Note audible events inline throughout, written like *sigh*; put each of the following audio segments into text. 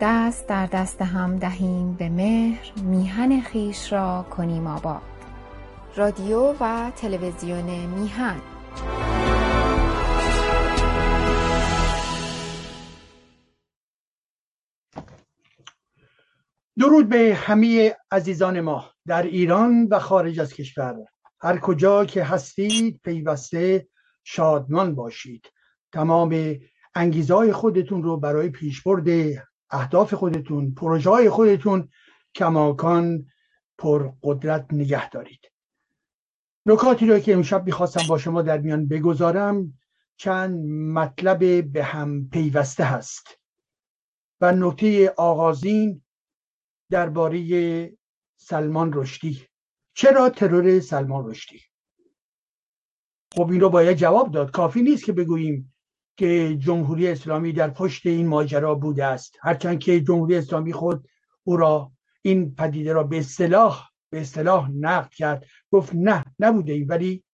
دست در دست هم دهیم به مهر میهن خویش را کنیم آباد. رادیو و تلویزیون میهن. درود به همه عزیزان ما در ایران و خارج از کشور. هر کجا که هستید پیوسته شادمان باشید. تمام انگیزهای خودتون رو برای پیشبرد اهداف خودتون پروژه های خودتون کماکان پر قدرت نگه دارید. نکاتی رو که امشب می‌خواستم با شما در میان بگذارم چند مطلب به هم پیوسته هست. و نکته آغازین درباره سلمان رشدی. چرا ترور سلمان رشدی؟ خب این رو باید جواب داد. کافی نیست که بگوییم که جمهوری اسلامی در پشت این ماجرا بوده است. هرچند که جمهوری اسلامی خود او را این پدیده را به اصطلاح به اصطلاح نقد کرد. گفت نه نبوده این ولی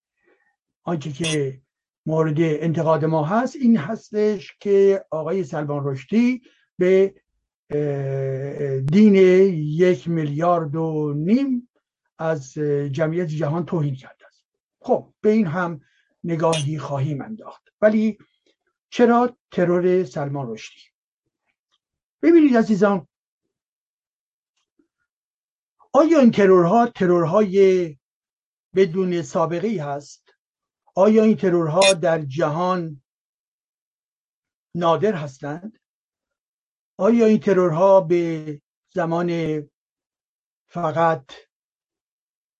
آنچه که مورد انتقاد ما هست این هستش که آقای سلمان رشدی به دین یک میلیارد و نیم از جمعیت جهان توهین کرده است. خب به این هم نگاهی خواهیم انداخت. ولی چرا ترور سلمان رشدی؟ ببینید عزیزان آیا این ترورها ترورهای بدون سابقه ای هست؟ آیا این ترورها در جهان نادر هستند؟ آیا این ترورها به زمان فقط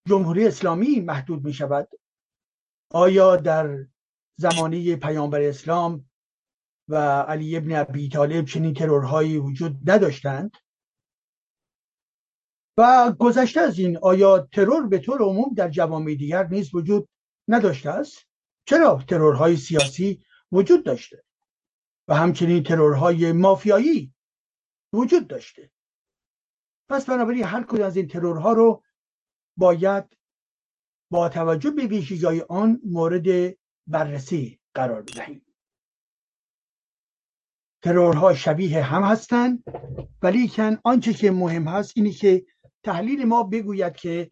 جمهوری اسلامی محدود می شود آیا در زمانه پیامبر اسلام و علی ابن ابی طالب چنین ترورهایی وجود نداشتند. و گذشته از این آیا ترور به طور عموم در جوامع دیگر نیز وجود نداشته است؟ چرا ترورهای سیاسی وجود داشته و همچنین ترورهای مافیایی وجود داشته؟ پس بنابراین هر کدوم از این ترورها رو باید با توجه به ویژگی آن مورد بررسی قرار بدهیم. ترورها شبیه هم هستند ولی کن آنچه که مهم هست اینه که تحلیل ما بگوید که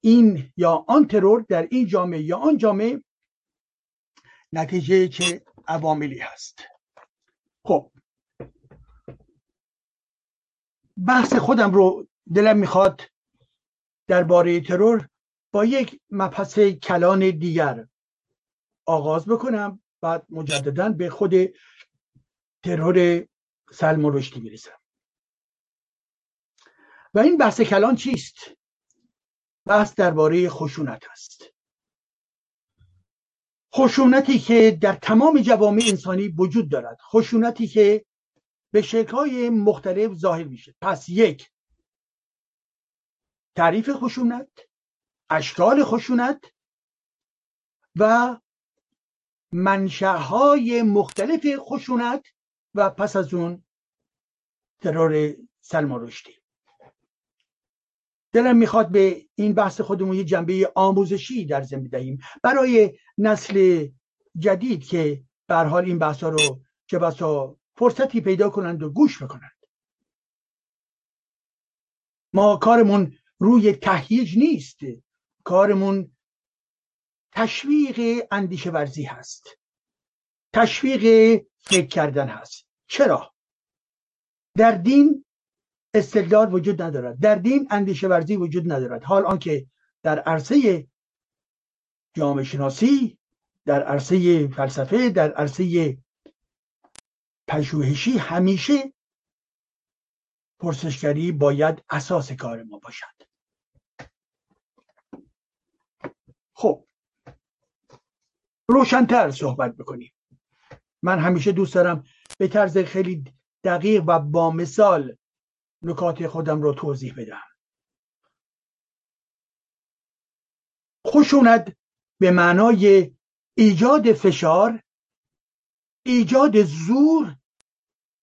این یا آن ترور در این جامعه یا آن جامعه نتیجه چه عواملی هست. خب. بحث خودم رو دلم می‌خواد درباره ترور با یک مبحث کلان دیگر آغاز بکنم بعد مجددا به خود ترور سلم رشدی می‌رسم و این بحث کلان چیست؟ بحث درباره خشونت است. خشونتی که در تمام جوامع انسانی وجود دارد. خشونتی که به شکلهای مختلف ظاهر میشه. پس یک تعریف خشونت اشکال خشونت و منشأهای مختلف خشونت و پس از اون ترور سلما رشدی دلم می‌خواد به این بحث خودمون یه جنبه آموزشی در زمین بدهیم برای نسل جدید که به حال این بحث ها رو چه بسا فرصتی پیدا کنند و گوش بکنند. ما کارمون روی تهییج نیست. کارمون تشویق اندیشه ورزی هست. تشویق فکر کردن هست. چرا؟ در دین استدلال وجود ندارد. در دین اندیشه ورزی وجود ندارد. حال آنکه در عرصه جامعه شناسی در عرصه فلسفه در عرصه پژوهشی همیشه پرسشگری باید اساس کار ما باشد. خب روشنتر صحبت بکنیم. من همیشه دوست دارم به طرز خیلی دقیق و با مثال نکات خودم رو توضیح بدم. خشونت به معنای ایجاد فشار ایجاد زور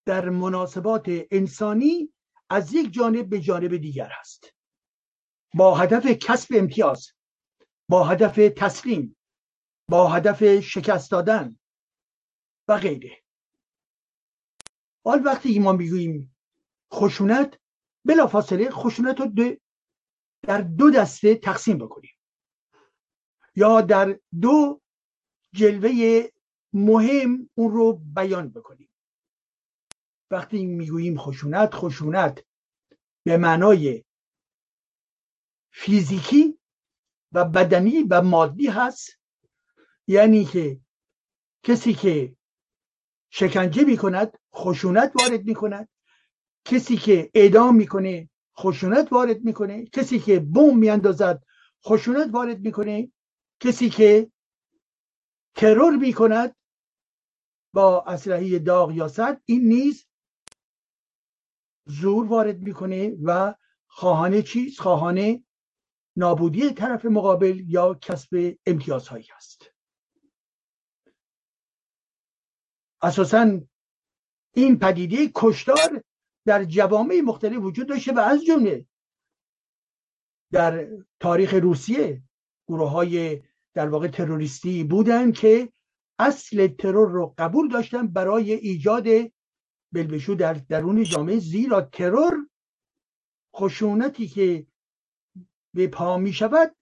در مناسبات انسانی از یک جانب به جانب دیگر هست با هدف کسب امتیاز با هدف تسلیم با هدف شکست دادن و غیره. حال وقتی ما می‌گوییم خشونت بلافاصله خشونت رو در دو دسته تقسیم بکنیم. یا در دو جلوه مهم اون رو بیان بکنیم. وقتی می‌گوییم خشونت خشونت به معنای فیزیکی و بدنی و مادی هست. یعنی که کسی که شکنجه می کند خشونت وارد می کند کسی که اعدام می‌کنه خشونت وارد می‌کنه. کسی که بم میاندازد خشونت وارد می‌کنه. کسی که ترور می‌کند با اسلحه داغ یا سرد این نیز زور وارد می‌کنه و خواهانه چیز خواهانه نابودی طرف مقابل یا کسب امتیازهایی است اساسا این پدیده کشتار در جوامع مختلف وجود داشته و از جمله در تاریخ روسیه گروه های در واقع تروریستی بودن که اصل ترور رو قبول داشتن برای ایجاد بلبشو در درون جامعه زیرا ترور خشونتی که به پا می شود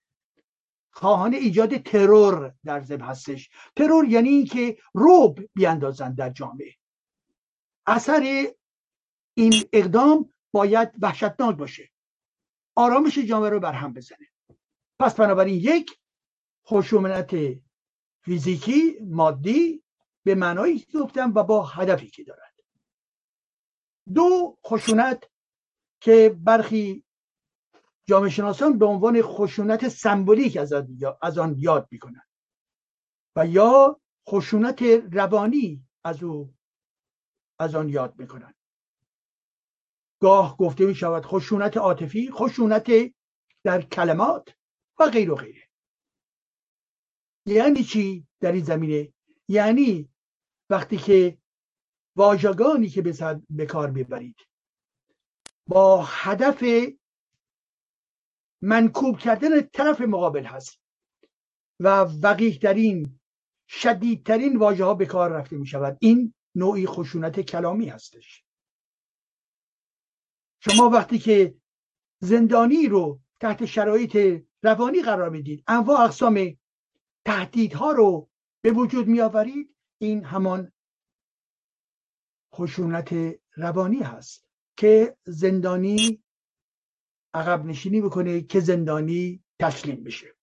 خواهان ایجاد ترور در ضمن هستش. ترور یعنی اینکه روب بیاندازند در جامعه. اثر این اقدام باید وحشتناک باشه. آرامش جامعه رو برهم بزنه. پس بنابراین یک خشونت فیزیکی مادی به معنایی که گفتم و با هدفی که دارد. دو خشونت که برخی جامعه شناسان به عنوان خشونت سمبولیک از آن یاد می‌کنند. و یا خشونت روانی از او از آن یاد می‌کنند. گاه گفته می شود خشونت عاطفی خشونت در کلمات و غیر و غیره. یعنی چی در این زمینه؟ یعنی وقتی که واژگانی که به کار ببرید با هدف منکوب کردن طرف مقابل هست و وقیح ترین شدیدترین واژه ها به کار رفته می شود این نوعی خشونت کلامی هستش. شما وقتی که زندانی رو تحت شرایط روانی قرار می‌دید انواع اقسام تهدیدها رو به وجود می آورید این همان خشونت روانی هست که زندانی عقب نشینی بکنه که زندانی تسلیم بشه.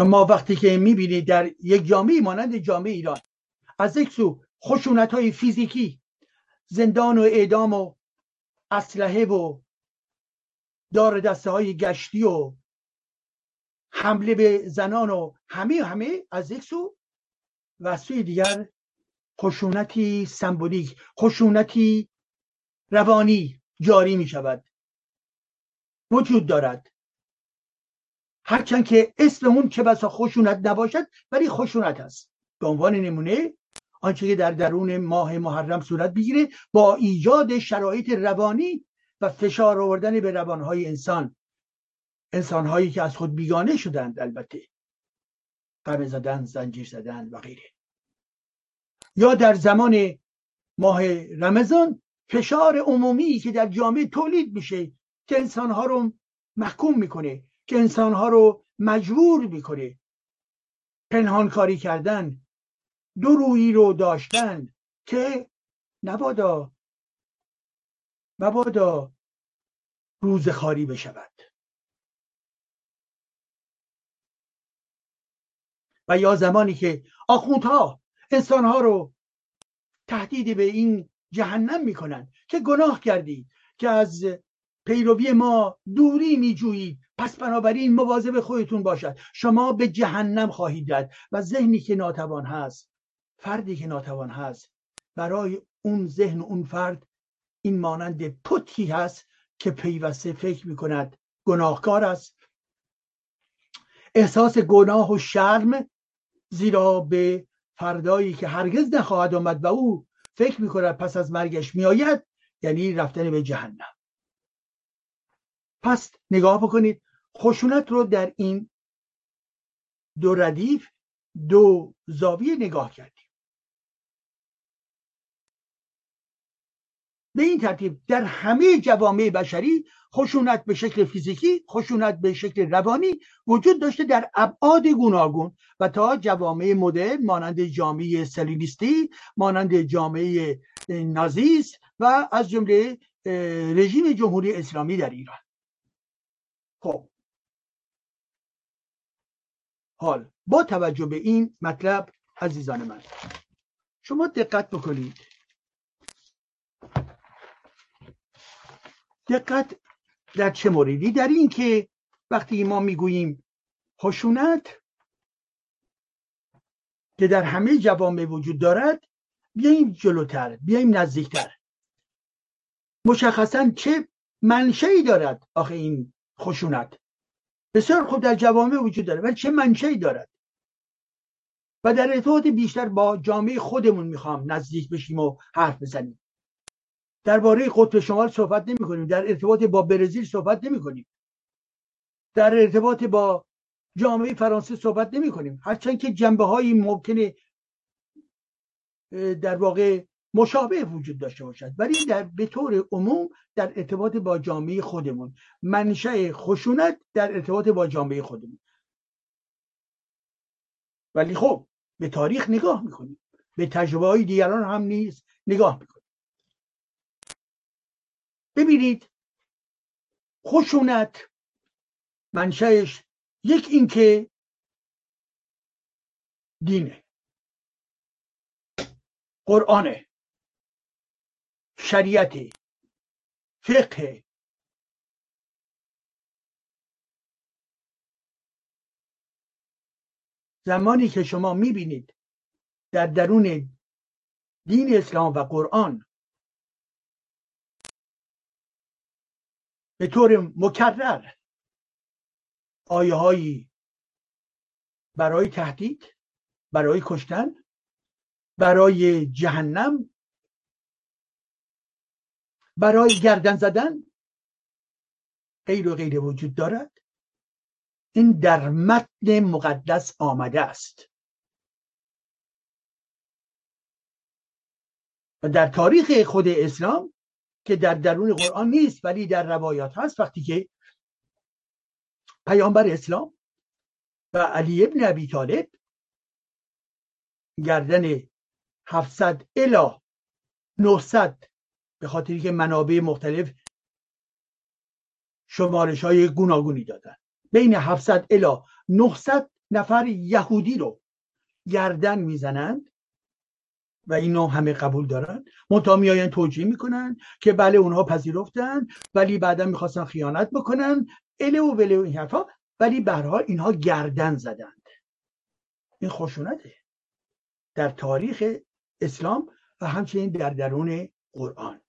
شما وقتی که می‌بینید در یک جامعه مانند جامعه ایران از یک سو خشونت های فیزیکی زندان و اعدام و اسلحه و دار دسته های گشتی و حمله به زنان و همه همه از یک سو و سوی دیگر خشونتی سمبولیک خشونتی روانی جاری می شود وجود دارد. هرچند که اسم اون چه بسا خشونت نباشد ولی خشونت است. به عنوان نمونه آنچه که در درون ماه محرم صورت بگیره با ایجاد شرایط روانی و فشار آوردن به روانهای انسان. انسانهایی که از خود بیگانه شدند البته. قمه زدن زنجیر زدن و غیره. یا در زمان ماه رمضان فشار عمومی که در جامعه تولید میشه که انسانها رو محکوم می‌کنه که انسانها رو مجبور می‌کنه. پنهانکاری کردن دو رویی رو داشتن که نبادا مبادا روزخاری بشود. و یا زمانی که آخوندها انسانها رو تهدید به این جهنم می‌کنن. که گناه کردی که از پیروی ما دوری میجویید پس بنابراین مواظب خودتون باشد. شما به جهنم خواهید رد و ذهنی که ناتوان هست فردی که ناتوان هست برای اون ذهن اون فرد این مانند پتکی هست که پیوسته فکر می‌کند. گناهکار است. احساس گناه و شرم زیرا به فردایی که هرگز نخواهد آمد و او فکر می‌کند پس از مرگش میآید یعنی رفتن به جهنم. پس نگاه بکنید خشونت رو در این دو ردیف دو زاویه نگاه کردیم. به این ترتیب در همه جوامع بشری خشونت به شکل فیزیکی خشونت به شکل روانی وجود داشته در ابعاد گوناگون و تا جوامع مدرن مانند جامعه سلینیستی مانند جامعه نازیست و از جمله رژیم جمهوری اسلامی در ایران. خب. حال با توجه به این مطلب عزیزان من شما دقت بکنید. دقت در چه موردی؟ در این که وقتی ما می‌گوییم خشونت که در همه جوامع وجود دارد بیاییم جلوتر بیاییم نزدیکتر. مشخصا چه منشهی دارد آخه این خشونت؟ بسیار خوب در جوامع وجود داره ولی چه منشهی دارد؟ و در ارتباط بیشتر با جامعه خودمون می‌خوام نزدیک بشیم و حرف بزنیم. درباره قطب شمال صحبت نمی کنیم در ارتباط با برزیل صحبت نمی کنیم در ارتباط با جامعه فرانسه صحبت نمی کنیم هرچند که جنبه هایی ممکنه در واقع مشابه وجود داشته باشد. ولی در به طور عموم در ارتباط با جامعه خودمون. منشأ خشونت در ارتباط با جامعه خودمون. ولی خب به تاریخ نگاه می‌کنیم. به تجربه های دیگران هم نیز نگاه می‌کنیم. ببینید خشونت منشأش یک اینکه دینه قرآنه شریعت فقه زمانی که شما می‌بینید در درون دین اسلام و قرآن به طور مکرر آیه هایی برای تهدید برای کشتن برای جهنم برای گردن زدن غیر و غیر وجود دارد. این در متن مقدس آمده است. و در تاریخ خود اسلام که در درون قرآن نیست ولی در روایات هست. وقتی که پیامبر اسلام و علی ابن ابی طالب گردن 700 الا 900 به خاطری که منابع مختلف شمارش های گوناگونی دادن. بین 700 الا 900 نفر یهودی رو گردن می‌زنند. و اینا همه قبول دارن. منتها میآیند توجیه می‌کنن که بله اونها پذیرفتن ولی بعدا می‌خواستن خیانت بکنن. اله و وله و این حرفا. ولی برها اینها گردن زدند. این خشونته. در تاریخ اسلام و همچنین در درون قرآن.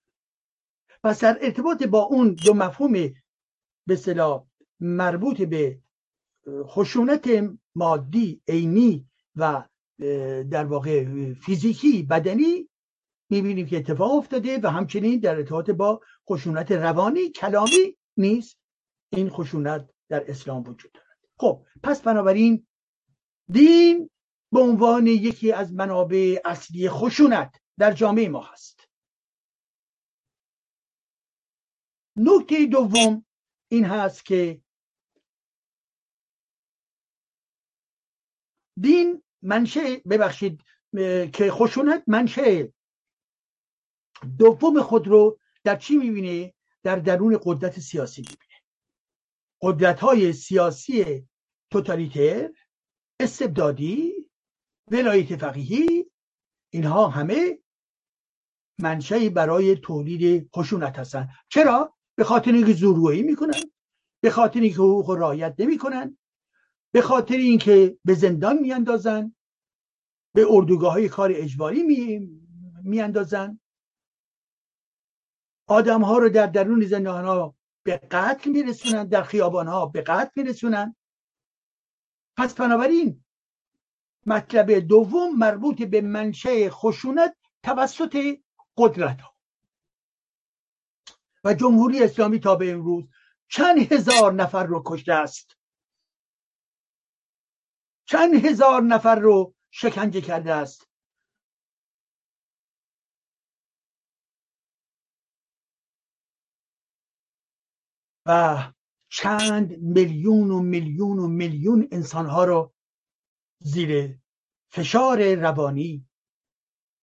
پس در ارتباط با اون دو مفهوم به صلاح مربوط به خشونت مادی عینی و در واقع فیزیکی بدنی می‌بینیم که اتفاق افتاده و همچنین در ارتباط با خشونت روانی کلامی نیست. این خشونت در اسلام وجود دارد. خب پس بنابراین دین به عنوان یکی از منابع اصلی خشونت در جامعه ما هست. نکته دوم این هست که دین منشه ببخشید که خشونت منشه دوم خود رو در چی می‌بینه در درون قدرت سیاسی می‌بینه قدرت های سیاسی توتالیتر استبدادی ولایت فقیهی اینها همه منشهی برای تولید خشونت هستن. چرا؟ به خاطر اینکه زورگویی می‌کنن به خاطر اینکه حقوق رعایت نمی‌کنن. به خاطر اینکه به زندان میاندازن به اردوگاه های کار اجباری می میاندازن. آدم ها رو در درون زندان ها به قتل میرسونن در خیابان ها به قتل میرسونن. پس بنابراین مطلب دوم مربوط به منشه خشونت توسط قدرت ها و جمهوری اسلامی تا به امروز چند هزار نفر رو کشته است؟ چند هزار نفر رو شکنجه کرده است؟ و چند میلیون و میلیون و میلیون انسانها رو زیر فشار روانی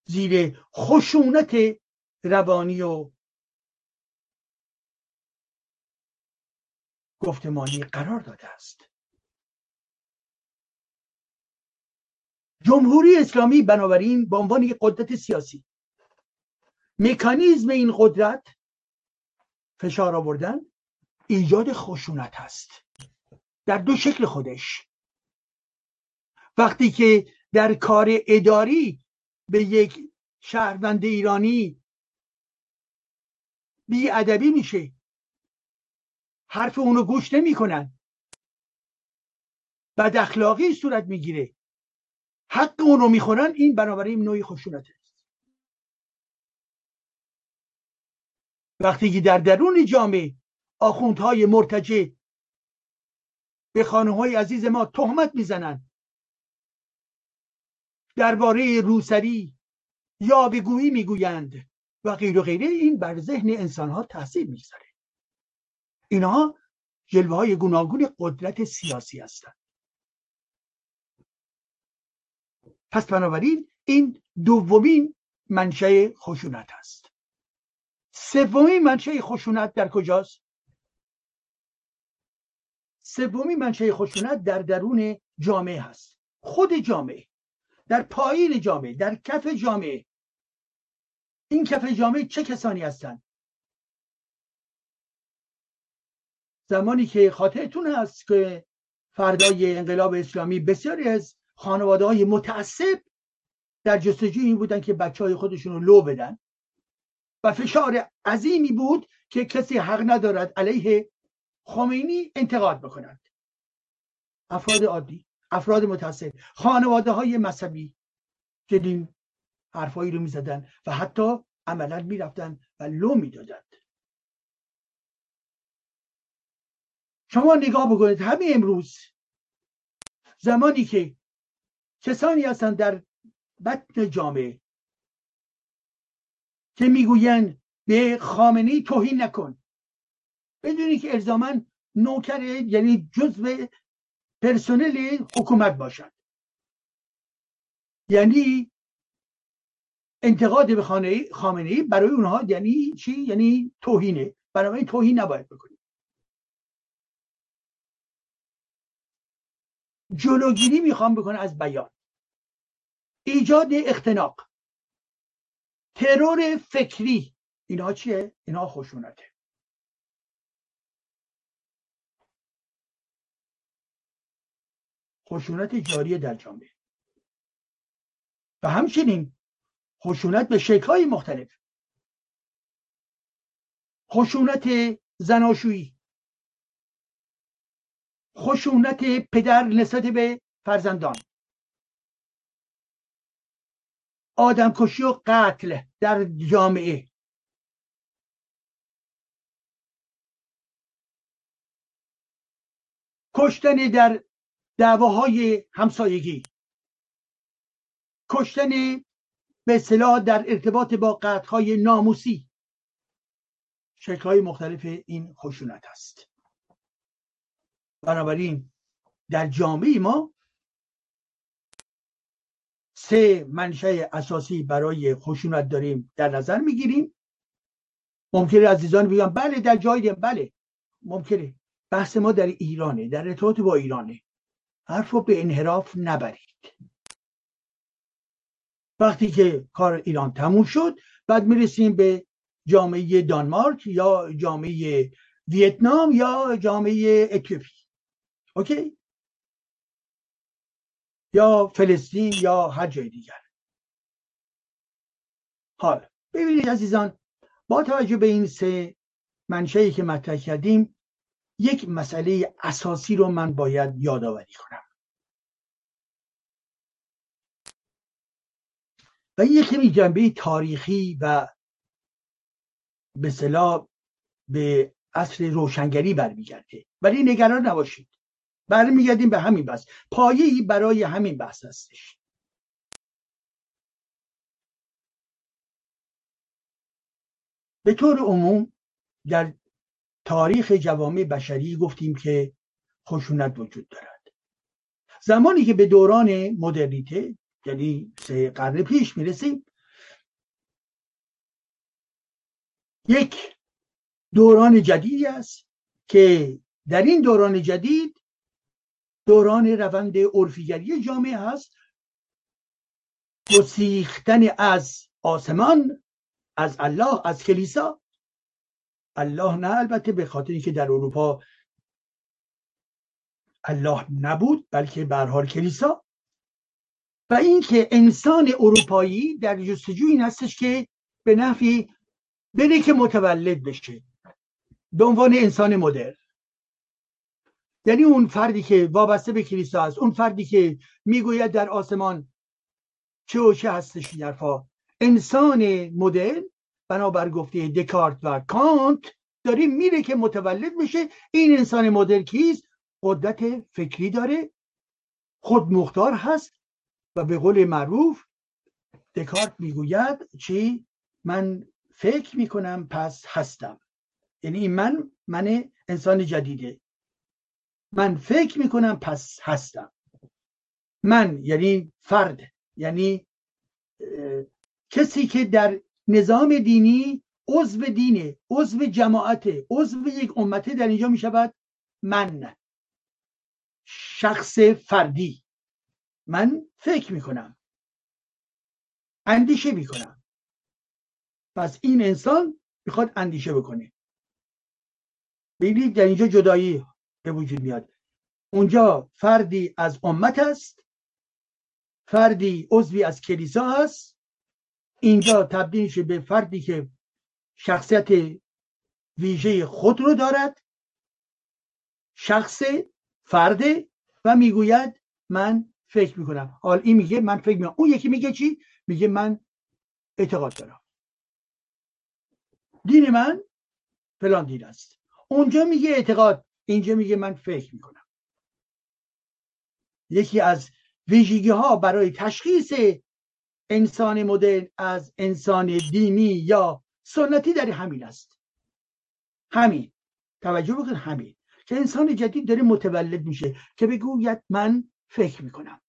زیر خشونت روانی و گفتمانی قرار داده است. جمهوری اسلامی بنابراین به عنوان یک قدرت سیاسی. مکانیزم این قدرت فشار آوردن ایجاد خشونت هست در دو شکل خودش. وقتی که در کار اداری به یک شهروند ایرانی بی ادبی میشه حرف اونو گوش نمی‌کنن. بد اخلاقی صورت می‌گیره. حق اون رو می‌خورن این بنابراین نوعی خشونت است وقتی که در درون جامعه آخوندهای مرتجه به خانه های عزیز ما تهمت می‌زنند درباره روسری یا بگویی می‌گویند و غیر و غیره این بر ذهن انسان ها تاثیر می‌گذاره. اینها جلوه های گوناگون قدرت سیاسی هستند. پس بنابراین این دومین منشه خشونت است. سومین منشه خشونت در کجاست؟ سومین منشه خشونت در درون جامعه هست. خود جامعه در پایین جامعه در کف جامعه. این کف جامعه چه کسانی هستند؟ زمانی که خاطرتون هست که فردای انقلاب اسلامی بسیاری از خانواده های متعصب در جستجوی این بودن که بچه های خودشون رو لو بدن. و فشار عظیمی بود که کسی حق ندارد علیه خمینی انتقاد بکنند افراد عادی افراد متعصب خانواده های مذهبی چنین حرفایی رو می‌زدن و حتی عملا می‌رفتن و لو می‌دادند شما نگاه بکنید همه امروز زمانی که کسانی هستند در بطن جامعه که می‌گویند به خامنی توهین نکن. بدونی که الزاما نوکر یعنی جزء پرسنل حکومت باشند یعنی انتقاد به خامنه ای برای اونها یعنی چی؟ یعنی توهینه. برای توهین نباید بکنید جلوگیری می‌خوام بکنه از بیان. ایجاد اختناق. ترور فکری. اینها چیه؟ اینها خشونته. خشونت جاری در جامعه. و همچنین خشونت به شکلهای مختلف. خشونت زناشویی. خشونت پدر نسبت به فرزندان. آدمکشی و قتل در جامعه. کشتن در دعواهای همسایگی. کشتن به اصطلاح در ارتباط با قطعهای ناموسی. شکلهای مختلف این خشونت است. بنابراین در جامعه ما سه منشه اساسی برای خشونت داریم در نظر می‌گیریم. ممکنه عزیزان بگم بله در جای بله. ممکنه. بحث ما در ایرانه در ارتباط با ایرانه. حرف رو به انحراف نبرید. وقتی که کار ایران تموم شد بعد می‌رسیم به جامعه دانمارک یا جامعه ویتنام یا جامعه اتیوپی اوکی؟ یا فلسطین یا هر جای دیگر. حال ببینید عزیزان با توجه به این سه منشهی که مطرح کردیم یک مسئله اساسی رو من باید یادآوری کنم. و یکی جنبه تاریخی و به صلاح به اصل روشنگری برمیگرده. ولی نگران نباشید. برمیگردیم به همین بحث. پایه‌ای برای همین بحث هستش. به طور عموم در تاریخ جوامع بشری گفتیم که خشونت وجود دارد. زمانی که به دوران مدرنیته یعنی سه قرن پیش می‌رسیم یک دوران جدیدی است که در این دوران جدید دوران روند عرفیگری جامعه هست. گسیختن از آسمان از الله از کلیسا. الله نه البته به خاطر اینکه در اروپا الله نبود بلکه به حال کلیسا. و اینکه انسان اروپایی در جستجوی این هستش که به نفی بره که متولد بشه. به عنوان انسان مدرن. یعنی اون فردی که وابسته به کلیسا است اون فردی که می‌گوید در آسمان چه و چه هستش این انسان مدرن بنابر گفته دکارت و کانت داره میره که متولد بشه. این انسان مدرن کیست؟ قدرت فکری داره خود مختار هست و به قول معروف دکارت می‌گوید چی؟ من فکر می‌کنم پس هستم. یعنی من من انسان جدیده. من فکر می‌کنم پس هستم. من یعنی فرد یعنی کسی که در نظام دینی عضو دینه عضو جماعته عضو یک امته در اینجا می‌شود من شخص فردی. من فکر می‌کنم. اندیشه می‌کنم. پس این انسان می‌خواد اندیشه بکنه. ببینید در اینجا جدایی به وجود میاد. اونجا فردی از امت است فردی عضوی از کلیسا است. اینجا تبدیل میشه به فردی که شخصیت ویژه خود رو دارد. شخص فرد و می‌گوید من فکر می‌کنم. حال این میگه من فکر می‌کنم. اون یکی میگه چی؟ میگه من اعتقاد دارم. دین من فلان دین است. اونجا میگه اعتقاد. اینجا میگه من فکر می‌کنم. یکی از ویژگی ها برای تشخیص انسان مدرن از انسان دینی یا سنتی در همین است. همین. توجه بکن همین. که انسان جدید داره متولد میشه که بگوید من فکر می‌کنم.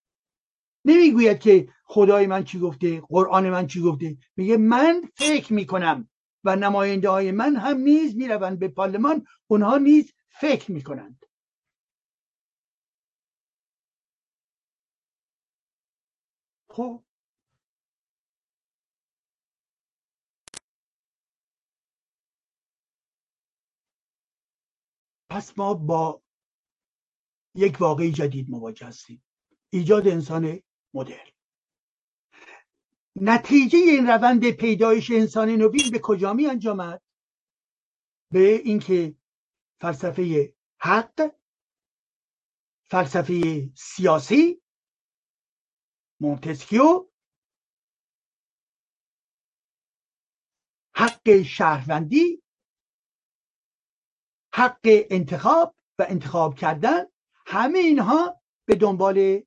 نمی‌گوید که خدای من چی گفته قرآن من چی گفته. میگه من فکر می‌کنم و نماینده های من هم نیز می‌روند به پارلمان. اونها نیز فکر می‌کنند. خب. پس ما با یک واقعی جدید مواجه هستیم. ایجاد انسان مدرن. نتیجه این روند پیدایش انسان نوین به کجا می انجامد به اینکه فلسفه حق فلسفه سیاسی مونتسکیو حق شهروندی حق انتخاب و انتخاب کردن همه اینها به دنبال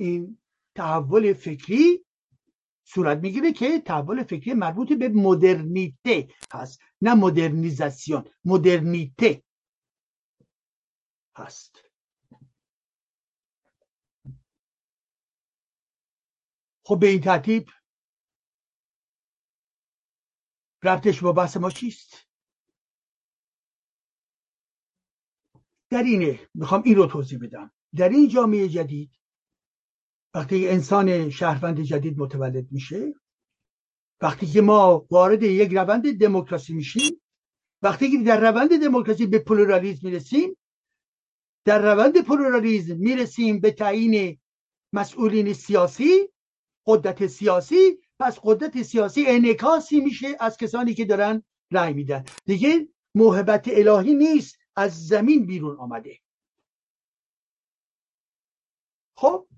این تحول فکری صورت می‌گیره که تحول فکری مربوط به مدرنیته هست نه مدرنیزاسیون مدرنیته. هست. خب به این ترتیب ربطش با بحث ما چیست؟ در اینه می‌خوام این رو توضیح بدم. در این جامعه جدید وقتی انسان شهروند جدید متولد میشه وقتی که ما وارد یک روند دموکراسی میشیم وقتی که در روند دموکراسی به پلورالیزم می‌رسیم در روند پلورالیزم می‌رسیم به تعیین مسئولین سیاسی قدرت سیاسی. پس قدرت سیاسی انعکاسی میشه از کسانی که دارن رأی میدن. دیگه موهبت الهی نیست از زمین بیرون آمده. خب؟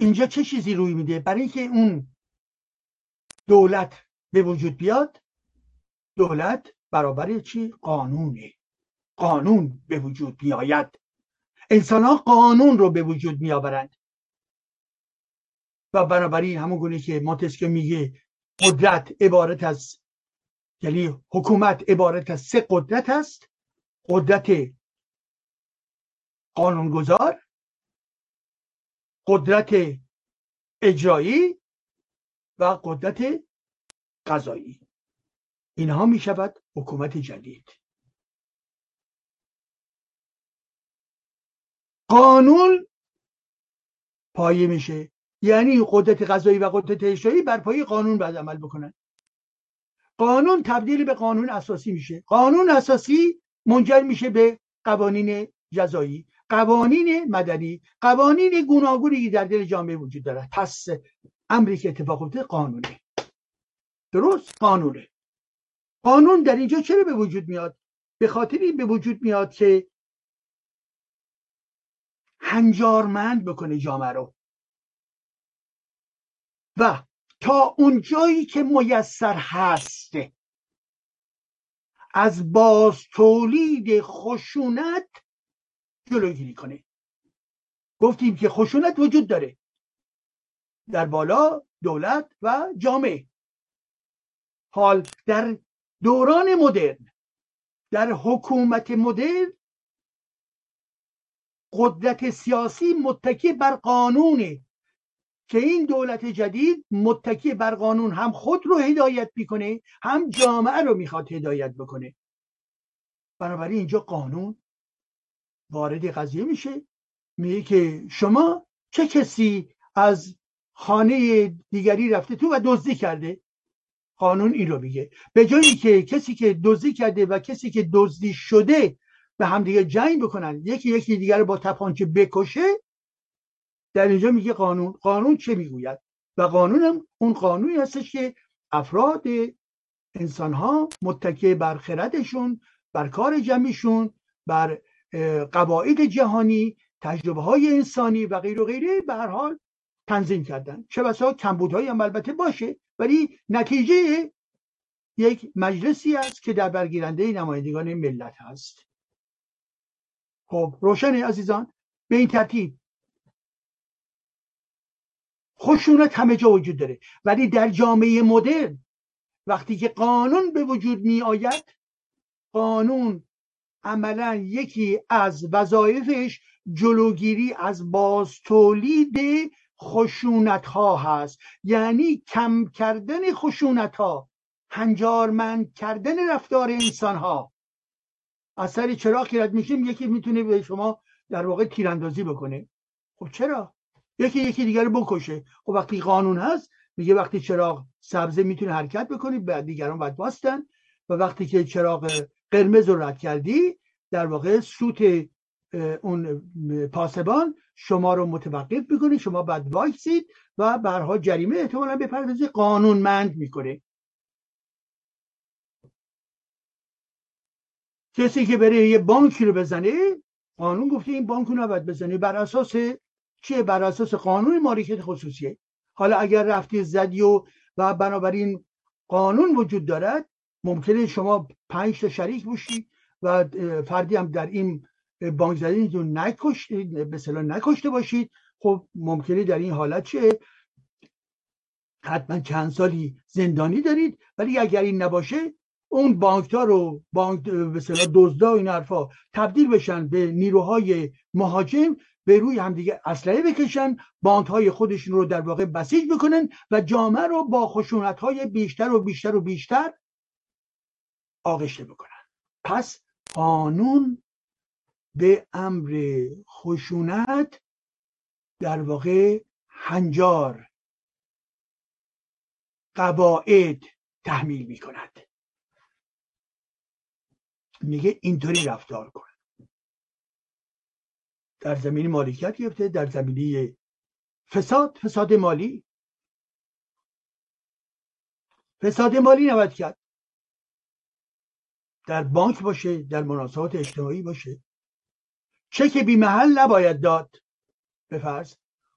اینجا چه چیزی روی میده؟ برای اینکه اون دولت به وجود بیاد دولت برابر چی؟ قانونه قانون به وجود میآید. انسان ها قانون رو به وجود میآورند. و بنابراین همون گونه که مونتسکیو میگه قدرت عبارت از یعنی حکومت عبارت از سه قدرت است. قدرت قانونگذار قدرت اجرایی و قدرت قضایی. اینها می شود حکومت جدید. قانون پایه میشه. یعنی قدرت قضایی و قدرت اجرایی بر پایه قانون باید عمل بکنن. قانون تبدیل به قانون اساسی میشه. قانون اساسی منجر میشه به قوانین جزایی. قوانین مدنی قوانین گوناگونی در دل جامعه وجود دارد. پس امری که اتفاق افتاده قانونه. درست؟ قانونه. قانون در اینجا چرا به وجود میاد؟ به خاطر این به وجود میاد که هنجارمند بکنه جامعه رو. و تا اون جایی که میسر هست از باز تولید خشونت جلوگیری کنه. گفتیم که خشونت وجود داره. در بالا دولت و جامعه. حال در دوران مدرن. در حکومت مدرن قدرت سیاسی متکی بر قانونه. که این دولت جدید متکی بر قانون هم خود رو هدایت می‌کنه هم جامعه رو می‌خواد هدایت بکنه. بنابراین اینجا قانون وارد قضیه میشه. میگه که شما چه کسی از خانه دیگری رفته تو و دزدی کرده؟ قانون این رو میگه. به جایی که کسی که دزدی کرده و کسی که دزدی شده به همدیگه جنگ بکنن یکی یکی دیگر رو با تپانچه بکشه در اینجا میگه قانون. قانون چه می‌گوید؟ و قانون هم اون قانونی هستش که افراد انسان ها متکه بر خردشون بر کار جمعیشون بر قواعد جهانی تجربه های انسانی و غیر و غیره به هر حال تنظیم کردن. چه بسا کمبودهایی هم البته باشه ولی نتیجه یک مجلسی است که در برگیرنده نمایندگان ملت هست. خب روشن عزیزان؟ به این ترتیب. خشونت همه جا وجود داره ولی در جامعه مدرن وقتی که قانون به وجود می آید قانون عملا یکی از وظایفش جلوگیری از باز تولید خشونت ها هست. یعنی کم کردن خشونت ها هنجارمند کردن رفتار انسان ها از سر چراغ رد میشیم یکی می‌تونه به شما در واقع تیراندازی بکنه. خب چرا؟ یکی یکی دیگر رو بکشه. خب وقتی قانون هست میگه وقتی چراغ سبزه می‌تونه حرکت بکنی بعد دیگران باید باستن و وقتی که چراغ قرمز رو رد کردی در واقع سوت اون پاسبان شما رو متوقف می‌کنه شما بعد وایسید و برها جریمه احتمالا بپردازی قانونمند می‌کنه. کسی که بره یه بانکی رو بزنه قانون گفته این بانک رو نباید بزنه بر اساس چیه بر اساس قانون مالکیت خصوصیه. حالا اگر رفتی زدی و و بنابراین قانون وجود دارد ممکنه شما پنج تا شریک باشی و فردی هم در این بانک رو نکشته به نکشته باشید. خب ممکنه در این حالت چه؟ حتما چند سالی زندانی دارید ولی اگر این نباشه اون بانکدار رو بانک به دزدا و این حرفا تبدیل بشن به نیروهای مهاجم به روی همدیگه اسلحه بکشن های خودشون رو در واقع بسیج بکنن و جامعه رو با خشونت های بیشتر و بیشتر و بیشتر آغشته بکنن. پس قانون به امر خشونت در واقع هنجار قواعد تحمیل می کند میگه اینطوری رفتار کن. در زمین مالکیت گرفته در زمینی فساد فساد مالی. فساد مالی نباید کرد. در بانک باشه در مناسبات اجتماعی باشه. چک بی محل نباید داد. به فرض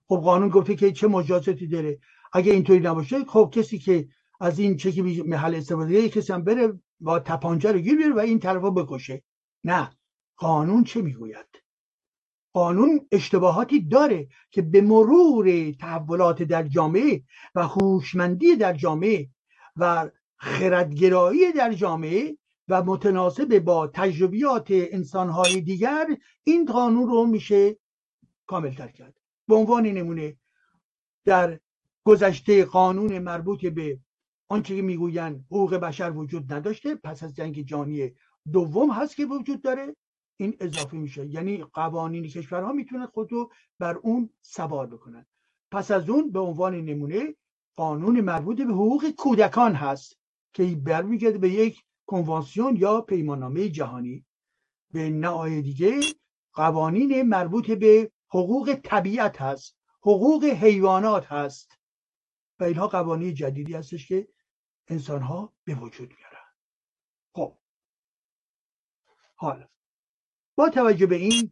خب قانون گفته که چه مجازاتی داره. اگه اینطوری نباشه خب کسی که از این چک بی محل استفاده کسی هم بره با تپانچه رو گیر بیاره و این طرف رو بکشه. نه. قانون چه می‌گوید؟ قانون اشتباهاتی داره که به مرور تحولات در جامعه و هوشمندی در جامعه و خردگرایی در جامعه و متناسب با تجربیات انسانهای دیگر این قانون رو میشه کامل تر کرد. به عنوان نمونه در گذشته قانون مربوط به آنچه که می‌گویند حقوق بشر وجود نداشته پس از جنگ جهانی دوم هست که وجود داره این اضافه میشه. یعنی قوانین کشورها می‌تونن خود رو بر اون سوار بکنن پس از اون به عنوان نمونه قانون مربوط به حقوق کودکان هست که برمیگرده به یک کنوانسیون یا پیماننامه جهانی. به نوع دیگه قوانین مربوط به حقوق طبیعت هست حقوق حیوانات هست. و اینها قوانین جدیدی هستش که انسان ها به وجود میارن. خب. حالا با توجه به این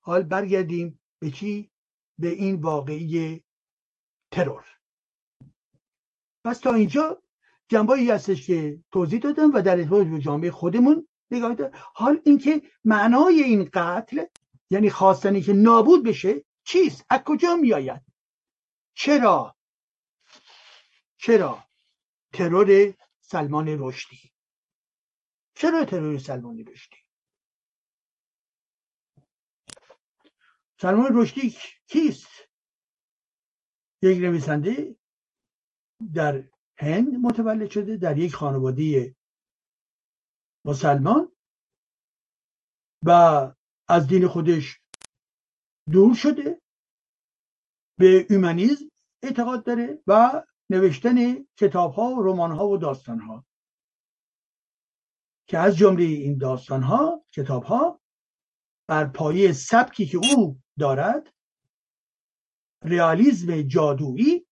حال برگردیم به چی؟ به این واقعی ترور. پس تا اینجا جنبایی هستش که توضیح دادم و در ارتباط به جامعه خودمون نگاه دارم حال اینکه معنای این قتل یعنی خواستنی که نابود بشه چیست؟ از کجا میآید؟ چرا؟ چرا ترور سلمان رشدی؟ چرا ترور سلمان رشدی؟ سلمان رشدی کیست؟ یک نویسنده در هند متولد شده در یک خانواده مسلمان و از دین خودش دور شده. به اومانیزم اعتقاد داره و نوشتن کتاب ها و رمان ها و داستان ها که از جمله این داستان ها کتاب ها بر پایه سبکی که او دارد ریالیزم جادویی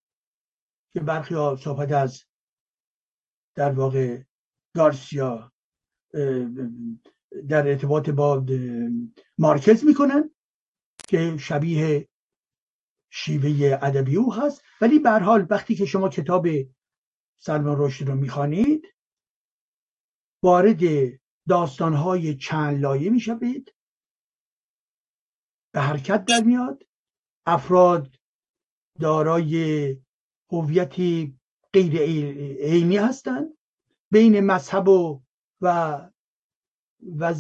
که برخی ها صحبت از در واقع گارسیا در ارتباط با مارکز می‌کنن که شبیه شیوه ادبی او هست. ولی به حال وقتی که شما کتاب سلمان رشدی رو می‌خوانید وارد داستانهای چند لایه می‌شوید. به حرکت در میاد. افراد دارای هویتی غیر عینی هستند. بین مذهب و و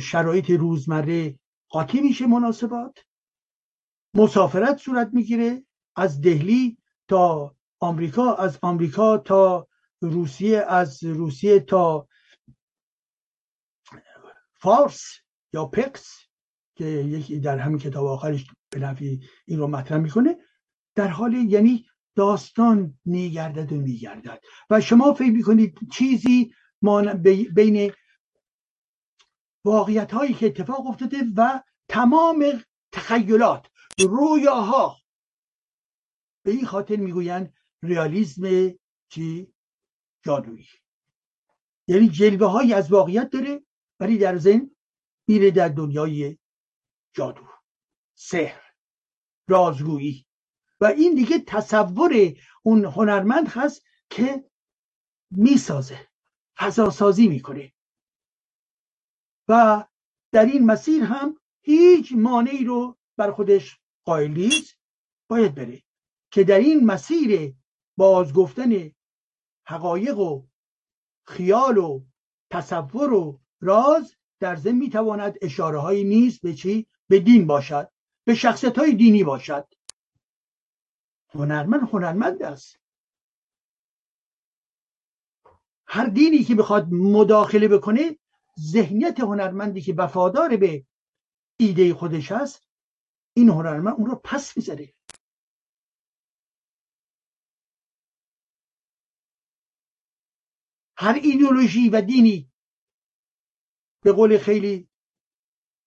شرایط روزمره قاطی میشه مناسبات. مسافرت صورت می‌گیره از دهلی تا آمریکا از آمریکا تا روسیه از روسیه تا فارس یا پکس که یکی در همین کتاب آخرش به نفی این رو مطرح می‌کنه. در حال یعنی داستان میگردد و میگردد. و شما فکر می‌کنید چیزی بین واقعیت هایی که اتفاق افتاده و تمام تخیلات رویاها به این خاطر می‌گویند ریالیزم چی؟ جادویی. یعنی جلوه هایی از واقعیت داره ولی در ذهن میره در دنیای جادو. سحر رازگویی. و این دیگه تصور اون هنرمند هست که می‌سازه فضاسازی می‌کنه. و در این مسیر هم هیچ مانعی رو بر خودش قائل نیست باید بره. که در این مسیر بازگفتن حقایق و خیال و تصور و راز در ضمن می‌تواند اشاره هایی نیست به چی؟ به دین باشد به شخصیت های دینی باشد. هنرمند هنرمند است. هر دینی که بخواد مداخله بکنه ذهنیت هنرمندی که وفادار به ایده خودش هست این هنرمند اون رو پس می‌ذاره. هر ایدولوژی و دینی به قول خیلی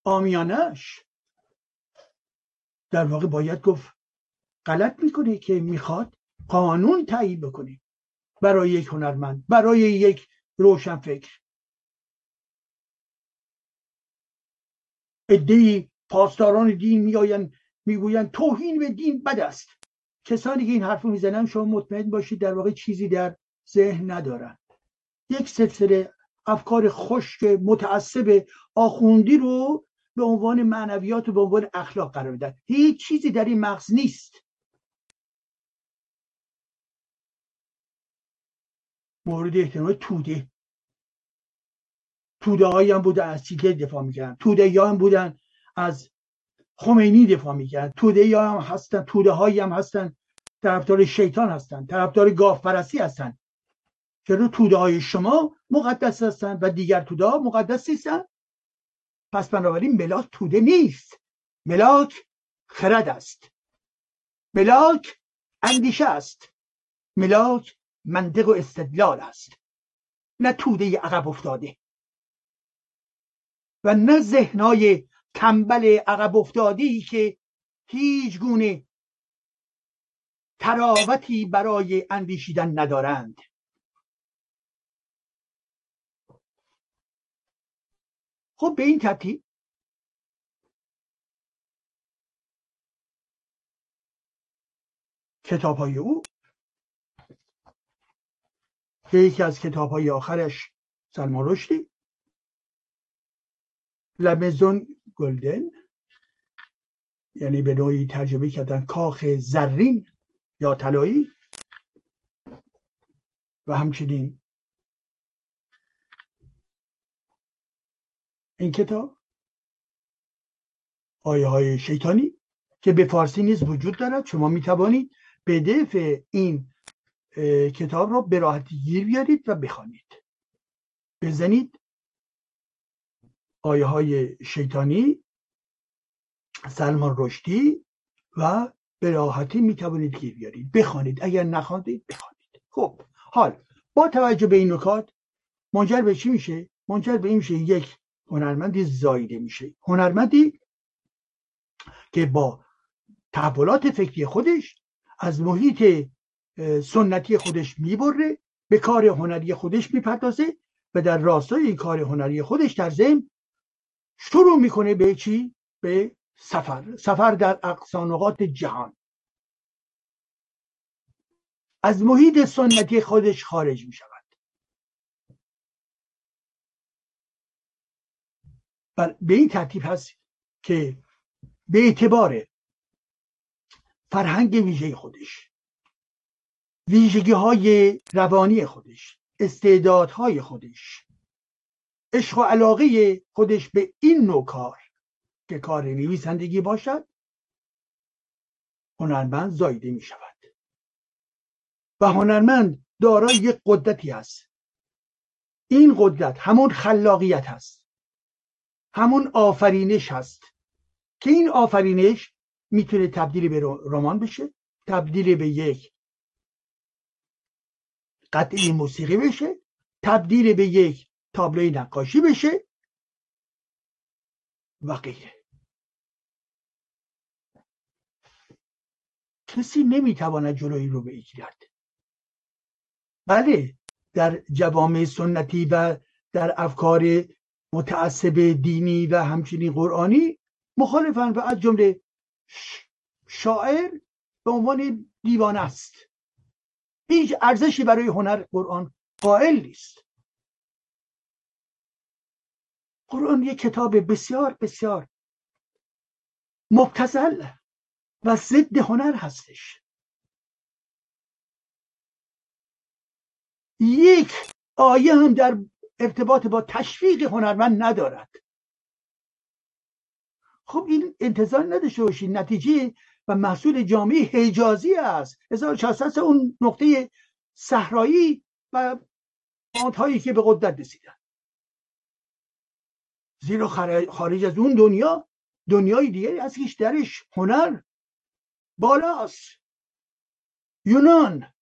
آمیانش در واقع باید گفت غلط می‌کنه که می‌خواد قانون تعیین بکنه. برای یک هنرمند برای یک روشنفکر ادهی پاسداران دین میآیند می‌گویند توهین به دین بد است. کسانی که این حرف رو می‌زنن شما مطمئن باشید در واقع چیزی در ذهن ندارن. یک سلسله افکار خشک متعصب آخوندی رو به عنوان معنویات و به عنوان اخلاق قرار میدن هیچ چیزی در این مغز نیست. مورد احتمال توده. توده هایی هم بودن از سیکل دفاع می‌کردن. توده هم بودن از خمینی دفاع می‌کردن. توده هم هستن توده هایی هم هستن. طرفدار شیطان هستن طرفدار گاف پرستی هستن. چرا توده های شما مقدس هستن و دیگر توده ها مقدس نیستن؟ پس بنابراین ملاک توده نیست. ملاک خرد است. ملاک اندیشه است. ملاک منطق و استدلال است. نه توده عقب افتاده. و نه ذهنهای تنبل عقب افتادی که هیچ گونه تراوتی برای اندیشیدن ندارند. خب به این ترتیب کتاب های او که یکی از کتاب های آخرش سلمان رشدی لمزون گلدن یعنی به نوعی ترجمه کردن کاخ زرین یا طلایی و همچنین این کتاب آیه های شیطانی که به فارسی نیز وجود دارد. شما می به این کتاب را به راحتی گیر بیارید و بخوانید. بزنید آیه های شیطانی سلمان رشدی و به راحتی می توانید گیر بیارید. بخوانید. اگر نخواندید بخوانید. خب حال. با توجه به این نکات منجر به چی میشه؟ منجر به این میشه یک هنرمندی زایده میشه. هنرمندی که با تحولات فکری خودش از محیط سنتی خودش می‌بره به کار هنری خودش می‌پردازه و در راستای این کار هنری خودش در ضمن شروع می‌کنه به چی؟ به سفر. سفر در اقصانقات جهان. از محیط سنتی خودش خارج می شود و به این ترتیب هست که به اعتبار فرهنگ ویژه خودش ویژگی های روانی خودش استعدادهای خودش. عشق و علاقه خودش به این نوع کار که کار نویسندگی باشد هنرمند زایده می شود و هنرمند دارای یک قدرتی است. این قدرت همون خلاقیت هست همون آفرینش هست که این آفرینش می‌تونه تبدیل به رمان بشه تبدیل به یک قطعی موسیقی بشه تبدیل به یک تابلوی نقاشی بشه و غیره. کسی نمی‌تواند جلوی رو بگیرد. بله در جوامع سنتی و در افکار متعصب دینی و همچنین قرآنی مخالفن و از جمله شاعر به عنوان دیوانه است. هیچ ارزشی برای هنر قرآن قائل نیست. قرآن یک کتاب بسیار بسیار مبتزل و ضد هنر هستش. یک آیه هم در ارتباط با تشویق هنرمند ندارد. خب این انتظار نداشته باشید نتیجه و محصول جامعه حجازی است. 1400 اون نقطه صحرایی و هایی که به قدرت رسیدن. زیرا خارج از اون دنیا دنیای دیگری از هیچ درش هنر بالاست. یونان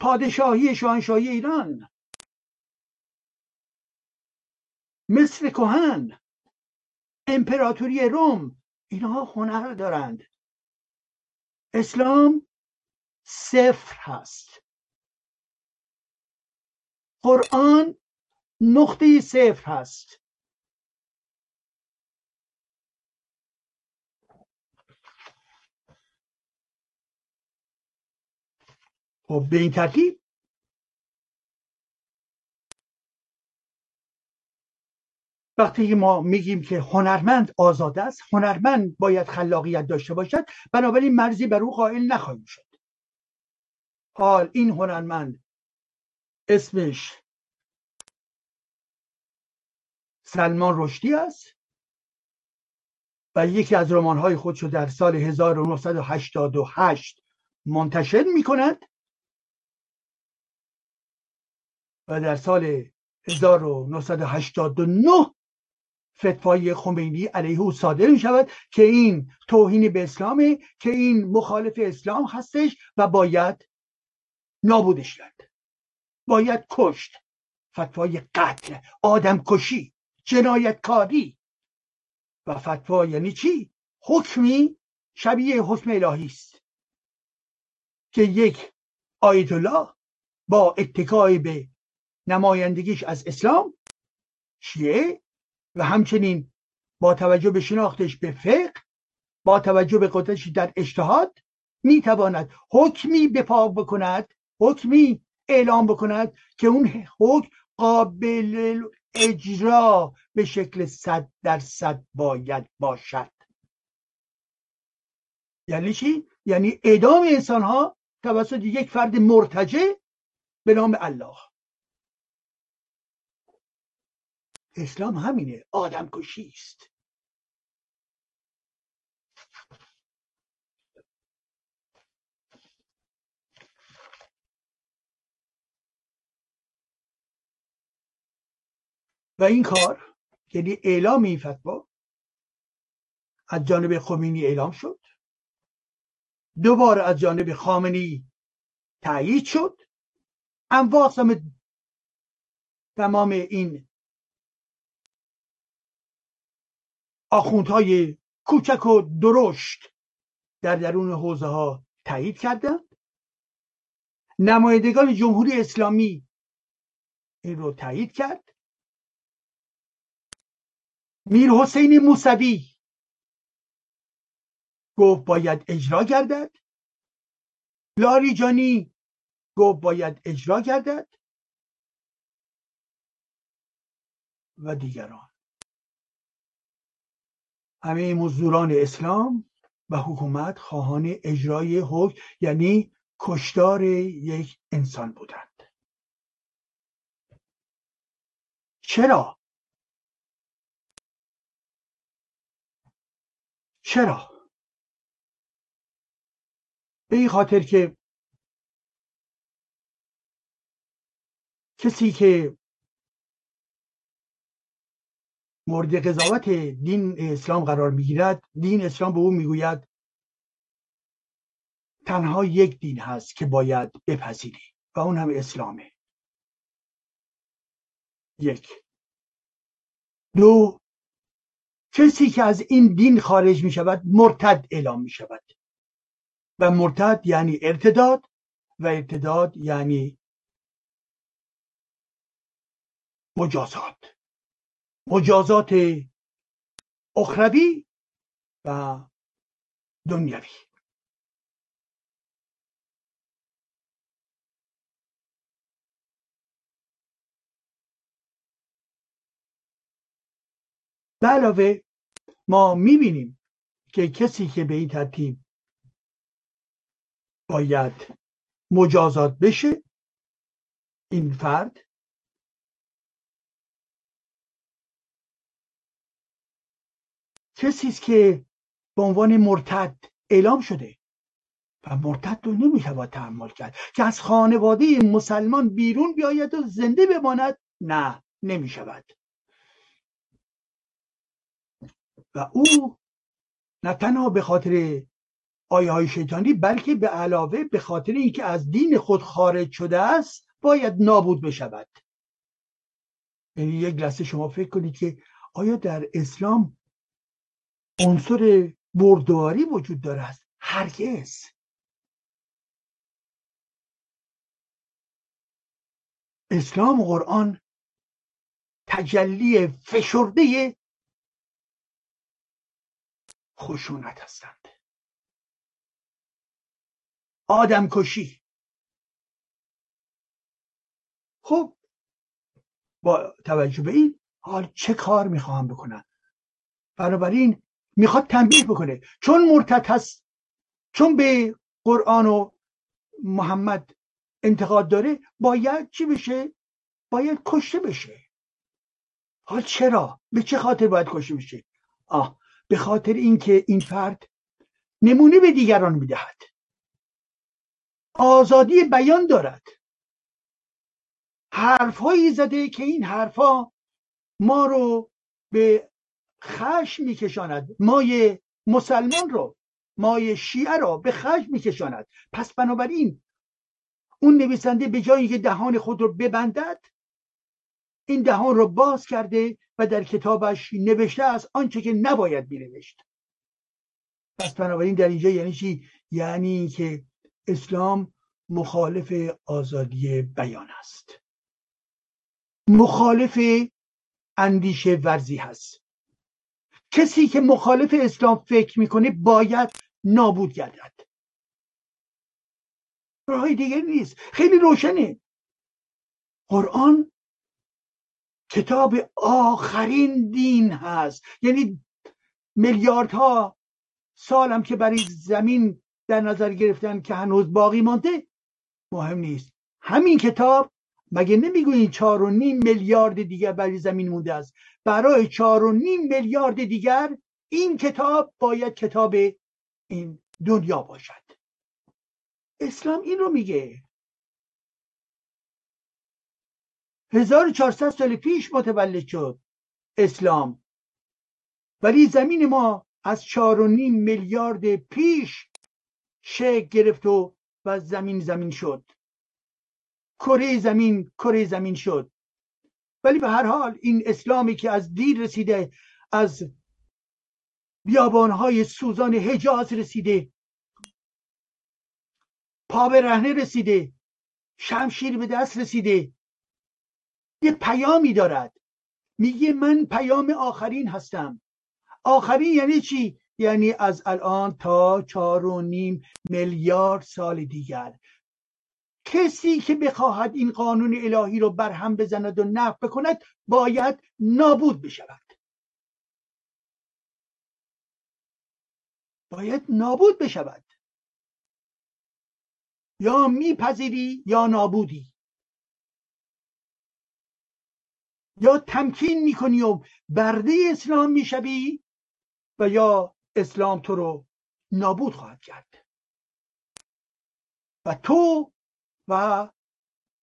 پادشاهی شاهنشاهی ایران مصر کهن امپراتوری روم اینها هنر دارند. اسلام صفر هست. قرآن نقطه صفر هست. خب به این ترتیب وقتی ما میگیم که هنرمند آزاد است هنرمند باید خلاقیت داشته باشد بنابراین مرزی بر او قائل نخواهیم شد. حال این هنرمند اسمش سلمان رشدی است و یکی از رمان‌های خودش رو در سال 1988 منتشر می کند و در سال 1989 فتوای خمینی علیه او صادر می شود که این توهین به اسلامه که این مخالف اسلام هستش و باید نابودش کرد. باید کشت. فتوای قتل آدم کشی جنایتکاری. و فتوا یعنی چی؟ حکمی شبیه حکم الهی است. که یک آیت الله با اتکای به نمایندگیش از اسلام شیعه و همچنین با توجه به شناختش به فقه با توجه به قدرتش در اجتهاد می‌تواند حکمی بپا بکند حکمی اعلام بکند که اون حکم قابل اجرا به شکل صد درصد باید باشد یعنی چی؟ یعنی اعدام انسان ها توسط یک فرد مرتجع به نام الله اسلام همینه آدم کشی است. و این کار یعنی اعلام این فتوا از جانب خمینی اعلام شد. دوباره از جانب خامنی تایید شد. انواع تمام این آخوندهای کوچک و درشت در درون حوزه ها تایید کردند. نمایندگان جمهوری اسلامی این رو تایید کرد. میر حسین موسوی گفت باید اجرا گردد. لاریجانی گفت باید اجرا گردد. و دیگران. همه مزدوران اسلام و حکومت خواهان اجرای حکم یعنی کشتار یک انسان بودند. چرا؟ چرا؟ به این خاطر که کسی که مورد قضاوت دین اسلام قرار می‌گیرد. دین اسلام به او می‌گوید تنها یک دین هست که باید بپذیری و اون هم اسلامه. یک. دو کسی که از این دین خارج می شود مرتد اعلام می شود و مرتد یعنی ارتداد و ارتداد یعنی مجازات. مجازات اخروی و دنیوی. به علاوه ما می‌بینیم که کسی که به این ترتیب باید مجازات بشه این فرد کسی است که به عنوان مرتد اعلام شده و مرتد رو نمی‌شود تحمل کرد که از خانواده مسلمان بیرون بیاید و زنده بماند؟ نه نمی‌شود. و او نه تنها به خاطر آیه های شیطانی بلکه به علاوه به خاطر اینکه از دین خود خارج شده است باید نابود بشود. یعنی یک لحظه شما فکر کنید که آیا در اسلام عنصر بردواری وجود است هرگز. اسلام و قرآن تجلی فشرده خشونت هستند. آدم کشی. خب با توجه به این حال چه کار می‌خواهم بکنم؟ بنابراین می‌خواد تنبیه بکنه. چون مرتد هست چون به قرآن و محمد انتقاد داره باید چی بشه؟ باید کشته بشه. حال چرا؟ به چه خاطر باید کشته بشه؟ آه به خاطر اینکه این فرد نمونه به دیگران می‌دهد. آزادی بیان دارد. حرفهایی زده که این حرفها ما رو به خشم میکشاند. مای مسلمان رو مای شیعه رو به خشم میکشاند. پس بنابراین اون نویسنده به جایی که دهان خود رو ببندد این دهان رو باز کرده و در کتابش نوشته است آنچه که نباید بینوشت پس بنابراین در اینجا یعنی چی؟ یعنی که اسلام مخالف آزادی بیان است. مخالف اندیشه ورزی هست. کسی که مخالف اسلام فکر می‌کنه باید نابود گردد. راه دیگری نیست. خیلی روشنه. قرآن کتاب آخرین دین هست. یعنی میلیاردها سالم که برای زمین در نظر گرفتن که هنوز باقی مانده مهم نیست. همین کتاب مگه نمی‌گویین چهار و نیم میلیارد دیگر برای زمین مونده است؟ برای چهار و نیم میلیارد دیگر این کتاب باید کتاب این دنیا باشد. اسلام این رو میگه. 1400 سال پیش متولد شد اسلام. ولی زمین ما از چهار و نیم میلیارد پیش شکل گرفت و و زمین زمین شد. کره زمین کره زمین شد. ولی به هر حال این اسلامی که از دیر رسیده از بیابانهای سوزان حجاز رسیده پا به رهنه رسیده شمشیر به دست رسیده یه پیامی دارد. میگه من پیام آخرین هستم. آخرین یعنی چی؟ یعنی از الان تا چهار و نیم میلیارد سال دیگر. کسی که بخواهد این قانون الهی رو برهم بزند و نفع بکند باید نابود بشود. باید نابود بشود. یا میپذیری یا نابودی. یا تمکین می‌کنی و برده اسلام می‌شوی و یا اسلام تو رو نابود خواهد کرد. و تو و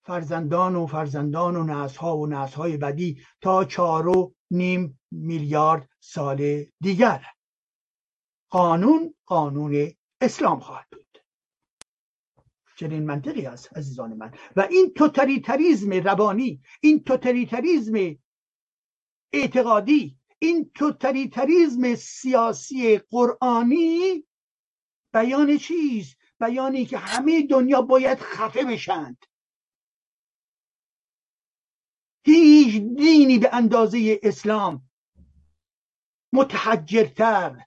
فرزندان و فرزندان و نسلها و نسلهای بدی تا چهار و نیم میلیارد سال دیگر. قانون قانون اسلام خواهد بود. چنین منطقی است عزیزان من. و این توتالیتریزم روانی این توتالیتریزم اعتقادی این توتالیتریزم سیاسی قرآنی بیان چیز بیانی که همه دنیا باید خفه بشند. هیچ دینی به اندازه اسلام متحجرتر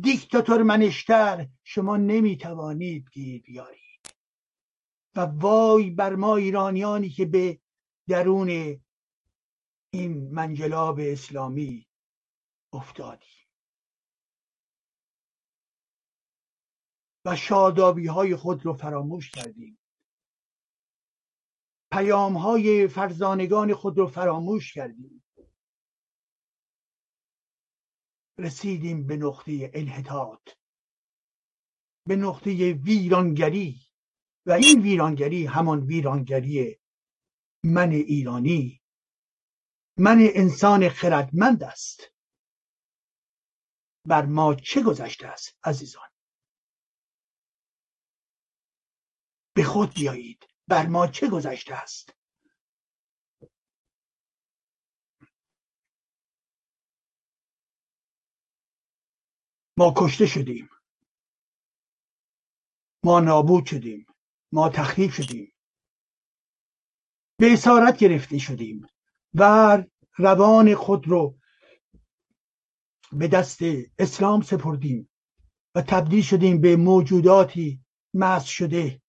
دیکتاتور منشتر شما نمی‌توانید گیر بیارید. و وای بر ما ایرانیانی که به درون این منجلاب اسلامی افتادی و شادابی های خود رو فراموش کردیم. پیام های فرزانگان خود رو فراموش کردیم. رسیدیم به نقطه انحطاط به نقطه ویرانگری و این ویرانگری همان ویرانگری من ایرانی من انسان خردمند است. بر ما چه گذشته است عزیزان؟ به خود بیایید. بر ما چه گذشته است؟ ما کشته شدیم. ما نابود شدیم. ما تخریب شدیم. به اسارت گرفته شدیم. و روان خود رو به دست اسلام سپردیم و تبدیل شدیم به موجوداتی مس شده.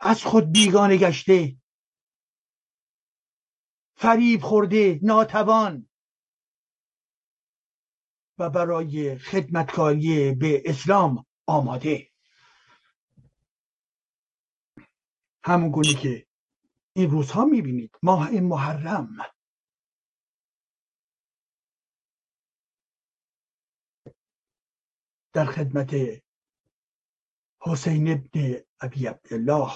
از خود بیگانه گشته. فریب خورده ناتوان. و برای خدمتکاری به اسلام آماده. همون گونه که این روزها می‌بینید ماه محرم. در خدمت حسین ابن ابی عبدالله.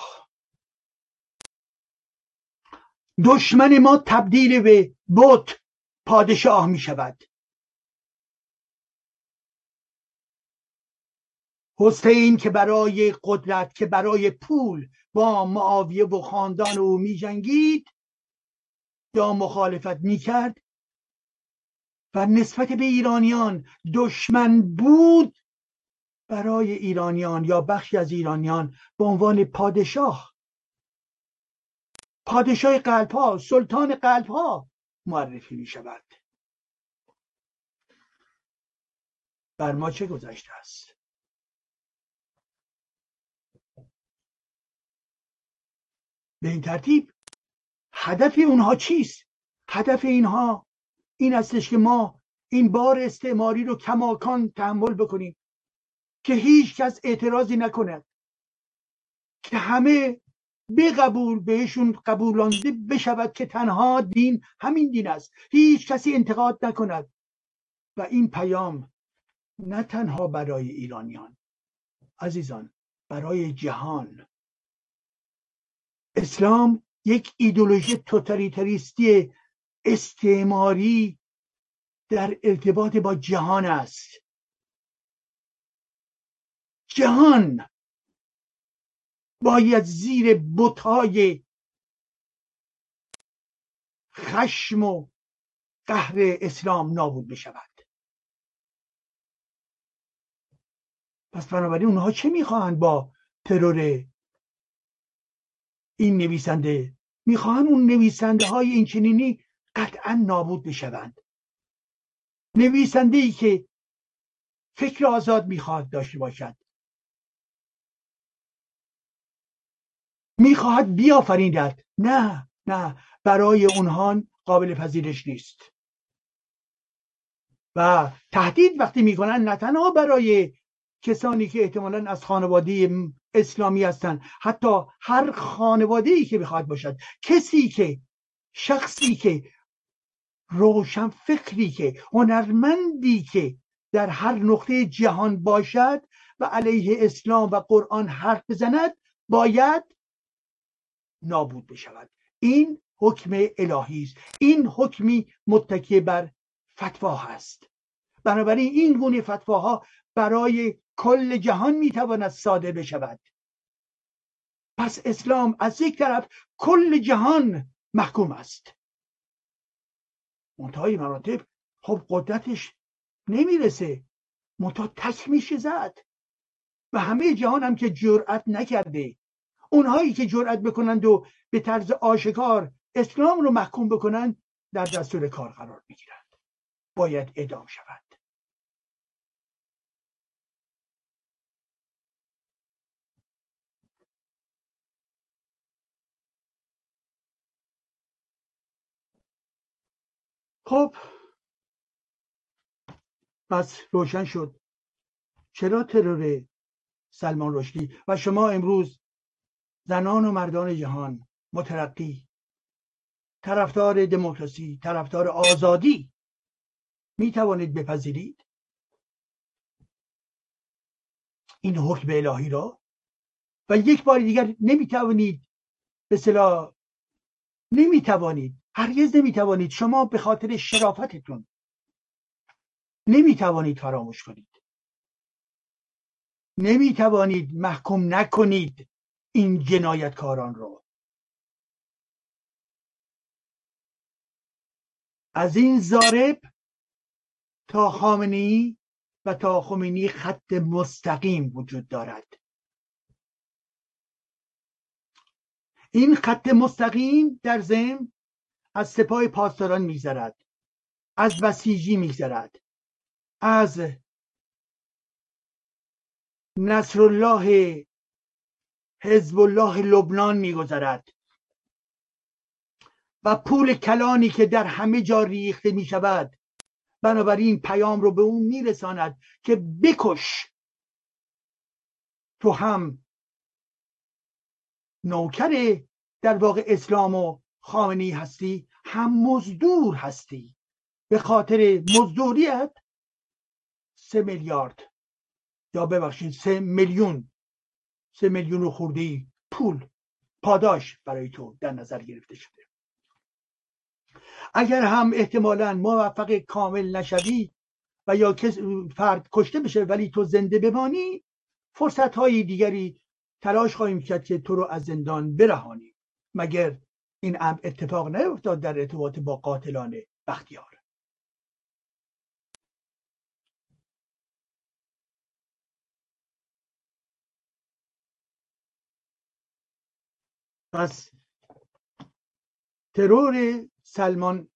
دشمن ما تبدیل به بت پادشاه می شود. حسین که برای قدرت که برای پول با معاویه و خاندان او می جنگید یا مخالفت می کرد. و نسبت به ایرانیان دشمن بود برای ایرانیان یا بخشی از ایرانیان به عنوان پادشاه. پادشاه قلب ها سلطان قلب ها معرفی می شود بر ما چه گذشته است؟ به این ترتیب هدف اونها چیست؟ هدف اینها این استش که ما این بار استعماری رو کماکان تحمل بکنیم. که هیچ کس اعتراضی نکند. که همه به قبول بهشون قبولانده بشود که تنها دین همین دین است. هیچ کسی انتقاد نکند. و این پیام نه تنها برای ایرانیان. عزیزان برای جهان. اسلام یک ایدولوژی توتالیتریستی استعماری در ارتباط با جهان است. جهان باید زیر بتای خشم و قهر اسلام نابود بشود. پس بنابراین اونها چه می‌خواهند با ترور این نویسنده؟ می‌خواهند اون نویسنده های این چنینی قطعا نابود بشوند. نویسنده ای که فکر آزاد می‌خواهد داشته باشد. می‌خواهد بیافریندد نه نه برای اونها قابل پذیرش نیست. و تهدید وقتی می‌کنن نه تنها برای کسانی که احتمالا از خانواده اسلامی هستند حتی هر خانواده ای که بخواد باشد. کسی که شخصی که روشن فکری که هنرمندی که در هر نقطه جهان باشد و علیه اسلام و قرآن حرف بزند باید نابود بشود. این حکم الهی است. این حکمی متکی بر فتوا هست. بنابراین این گونه فتواها برای کل جهان می‌تواند صادر بشود. پس اسلام از یک طرف کل جهان محکوم است. منتهای مراتب خب قدرتش نمی‌رسه. منتها تک میشه زد. و همه جهان هم که جرأت نکرده. اونهایی که جرأت بکنند و به طرز آشکار اسلام رو محکوم بکنند در دستور کار قرار می‌گیرند. باید ادام شود. خب. پس روشن شد. چرا ترور سلمان رشدی و شما امروز زنان و مردان جهان مترقی طرفدار دموکراسی طرفدار آزادی می توانید بپذیرید؟ این حکم الهی را؟ و یک بار دیگر نمی توانید به صلاح نمی توانید هرگز نمی توانید شما به خاطر شرافتتون نمی توانید فراموش کنید. نمی توانید محکوم نکنید. این جنایتکاران رو. از این زارب تا خامنی و تا خمینی خط مستقیم وجود دارد. این خط مستقیم در ضمن از سپاه پاسداران میگذرد از بسیجی میگذرد از نصرالله حزب الله لبنان میگذرد. و پول کلانی که در همه جا ریخته می شود بنابراین پیام رو به اون میرساند که بکش. تو هم نوکر در واقع اسلام و خامنی هستی هم مزدور هستی. به خاطر مزدوریت سه میلیارد. یا ببخشید سه میلیون. سه میلیون و خورده پول پاداش برای تو در نظر گرفته شده. اگر هم احتمالا موفق کامل نشوی و یا کس فرد کشته بشه ولی تو زنده بمانی فرصت های دیگری تلاش خواهیم کرد که تو رو از زندان برهانیم مگر این امر اتفاق نیفتاد در ارتباط با قاتلان بختیار. پس ترور سلمان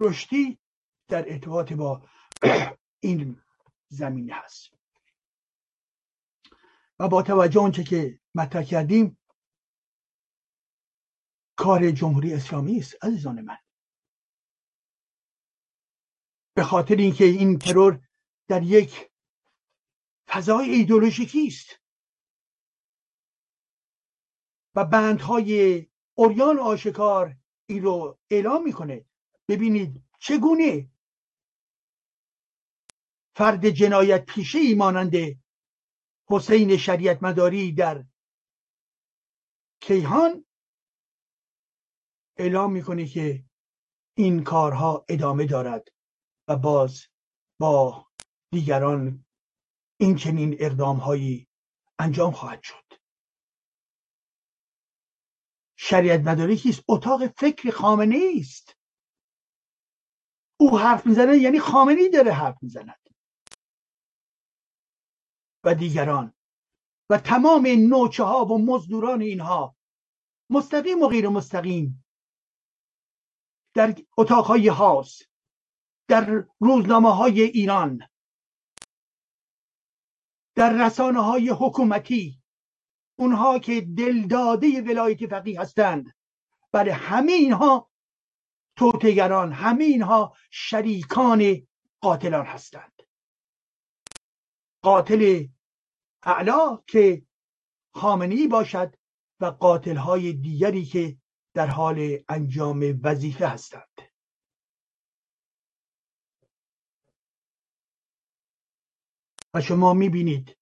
رشدی در ارتباط با این زمینه هست. و با توجه آنچه که مطرح کردیم کار جمهوری اسلامی است عزیزان من. به خاطر اینکه این ترور در یک فضای ایدولوژیکی است. و بندهای اوریان آشکار این رو اعلام می‌کنه. ببینید چگونه فرد جنایت پیشه ای مانند حسین شریعت مداری در کیهان اعلام می‌کنه که این کارها ادامه دارد و باز با دیگران این چنین اقدام هایی انجام خواهد شد. شریعت مداری کیست اتاق فکر خامنه است. او حرف می‌زنه یعنی خامنه داره حرف می‌زند. و دیگران. و تمام نوچه ها و مزدوران اینها. مستقیم و غیر مستقیم. در اتاقهای هاس در روزنامه های ایران. در رسانه های حکومتی. اونها که دلداده ولایت فقیه هستند. برای همه اینها توتگران همه اینها شریکان قاتلان هستند. قاتل اعلا که خامنی باشد و قاتل های دیگری که در حال انجام وظیفه هستند. و شما می‌بینید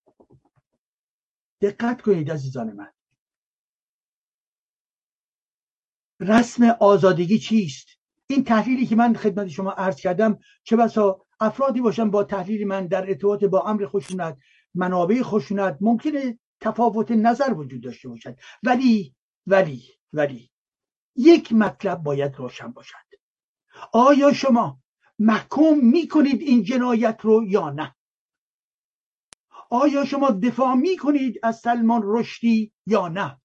دقت کنید عزیزان من. رسم آزادگی چیست؟ این تحلیلی که من خدمت شما عرض کردم چه بسا افرادی باشن با تحلیل من در ارتباط با امر خشونت منابع خشونت ممکنه تفاوت نظر وجود داشته باشد. ولی ولی ولی یک مطلب باید روشن باشد. آیا شما محکوم می‌کنید این جنایت رو یا نه؟ آیا شما دفاع می کنید از سلمان رشدی یا نه؟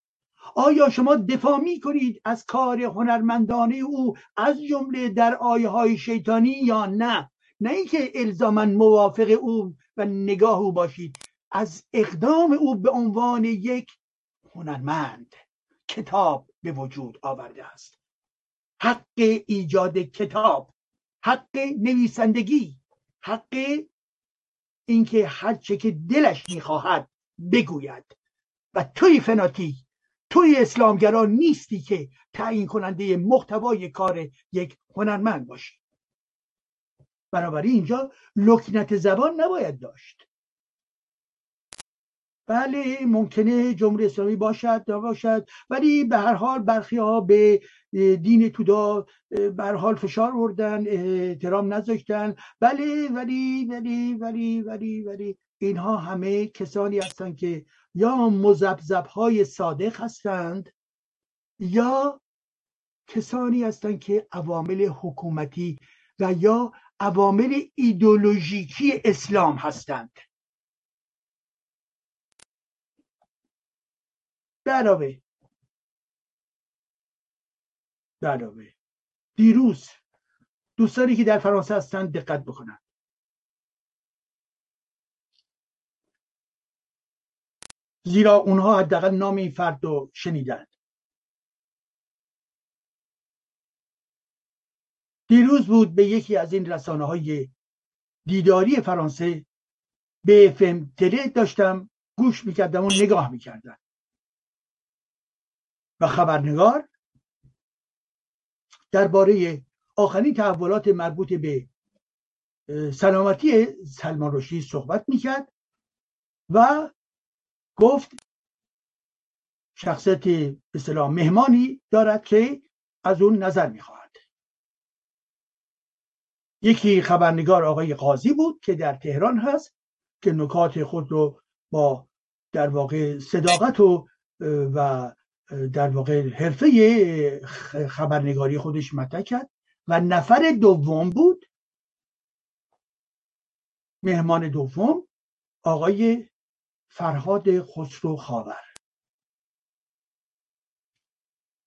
آیا شما دفاع می کنید از کار هنرمندانه او از جمله در آیه های شیطانی یا نه؟ نه اینکه الزاما موافق او و نگاه او باشید. از اقدام او به عنوان یک هنرمند کتاب به وجود آورده است. حق ایجاد کتاب حق نویسندگی حق اینکه هر چه که دلش می‌خواهد بگوید. و توی فناتی توی اسلامگرا نیستی که تعیین کننده محتوای کار یک هنرمند باشی. بنابراین اینجا لکنت زبان نباید داشت. بله ممکنه جمهوری اسلامی باشد باشد ولی به هر حال برخی ها به دین تودا به هر حال فشار بردن احترام نذاشتن. بله ولی ولی ولی ولی ولی اینها همه کسانی هستند که یا مزبزب های صادق هستند یا کسانی هستند که عوامل حکومتی و یا عوامل ایدولوژیکی اسلام هستند به علاوه به علاوه دیروز دوستانی که در فرانسه هستند دقت بکنند. زیرا اونها حداقل نام این فرد رو شنیدند. دیروز بود به یکی از این رسانه های دیداری فرانسه به فم تله داشتم گوش می‌کردم و نگاه می‌کردم. و خبرنگار درباره آخرین تحولات مربوط به سلامتی سلمان رشدی صحبت می‌کرد و گفت شخصیت به مهمانی دارد که از اون نظر می‌خواهد. یکی خبرنگار آقای قاضی بود که در تهران هست که نکات خود رو با در واقع صداقت و و در واقع حرفه خبرنگاری خودش مطرح کرد و نفر دوم بود مهمان دوم آقای فرهاد خسرو خاور.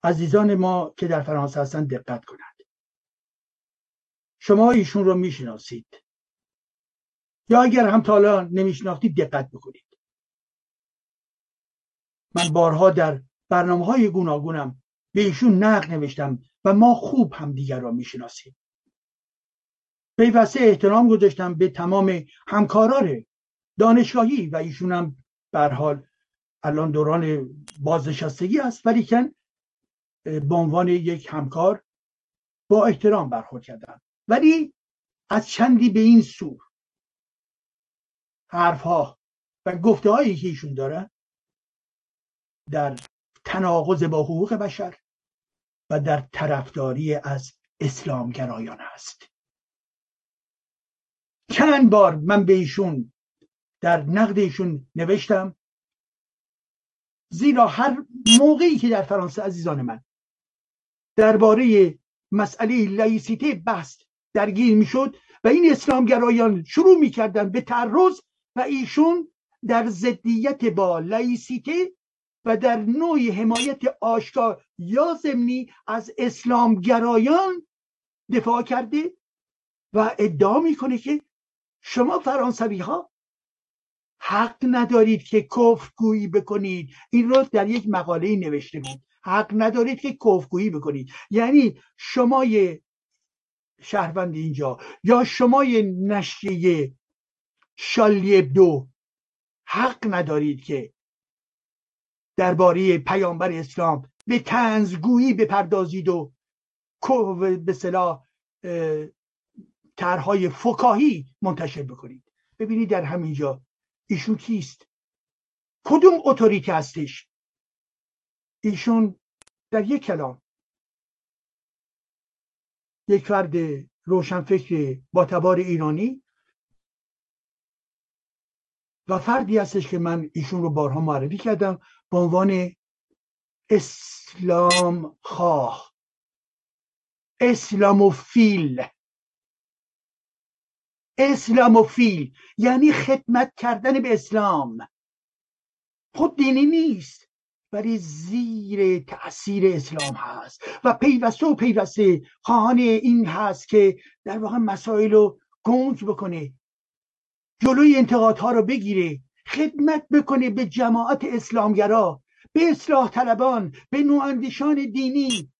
عزیزان ما که در فرانسه هستن دقت کنند. شما ایشون رو می‌شناسید. یا اگر هم تا حالا نمیشناختید دقت بکنید. من بارها در برنامه های گوناگونم به ایشون نقد نوشتم و ما خوب هم دیگر را می‌شناسیم. پیوسته احترام گذاشتم به تمام همکاران دانشگاهی و ایشون هم حال الان دوران بازنشستگی است ولی کن به عنوان یک همکار با احترام برخورد کردم. ولی از چندی به این سو حرفها و گفته هایی که ایشون داره در تناقض با حقوق بشر و در طرفداری از اسلامگرایان است. چند بار من به ایشون در نقد ایشون نوشتم زیرا هر موقعی که در فرانسه عزیزان من درباره مسئله لایسیته بحث درگیر می‌شد و این اسلامگرایان شروع می‌کردن به تعرض و ایشون در ضدیت با لایسیته و در نوع حمایت آشکار یا ضمنی از اسلامگرایان دفاع کرده و ادعا می‌کنه که شما فرانسوی ها حق ندارید که کفر گویی بکنید. این رو در یک مقاله نوشته بود. حق ندارید که کفگویی بکنید. یعنی شمای شهروند اینجا یا شمای نشریه شالی دو حق ندارید که درباره پیامبر اسلام به تنزگویی بپردازید و به صلاح طرحهای فکاهی منتشر بکنید. ببینید در همینجا ایشون کیست؟ کدوم اتوریتی هستش؟ ایشون در یک کلام یک فرد روشنفکر با تبار ایرانی و فردی هستش که من ایشون رو بارها معرفی کردم به عنوان اسلام خواه اسلاموفیل. اسلاموفیل یعنی خدمت کردن به اسلام. خود دینی نیست ولی زیر تاثیر اسلام هست و پیوسته و پیوسته خواهان این هست که در واقع مسائل رو گنج بکنه جلوی انتقادها رو بگیره خدمت بکنه به جماعت اسلامگرا به اصلاح طلبان به نواندیشان دینی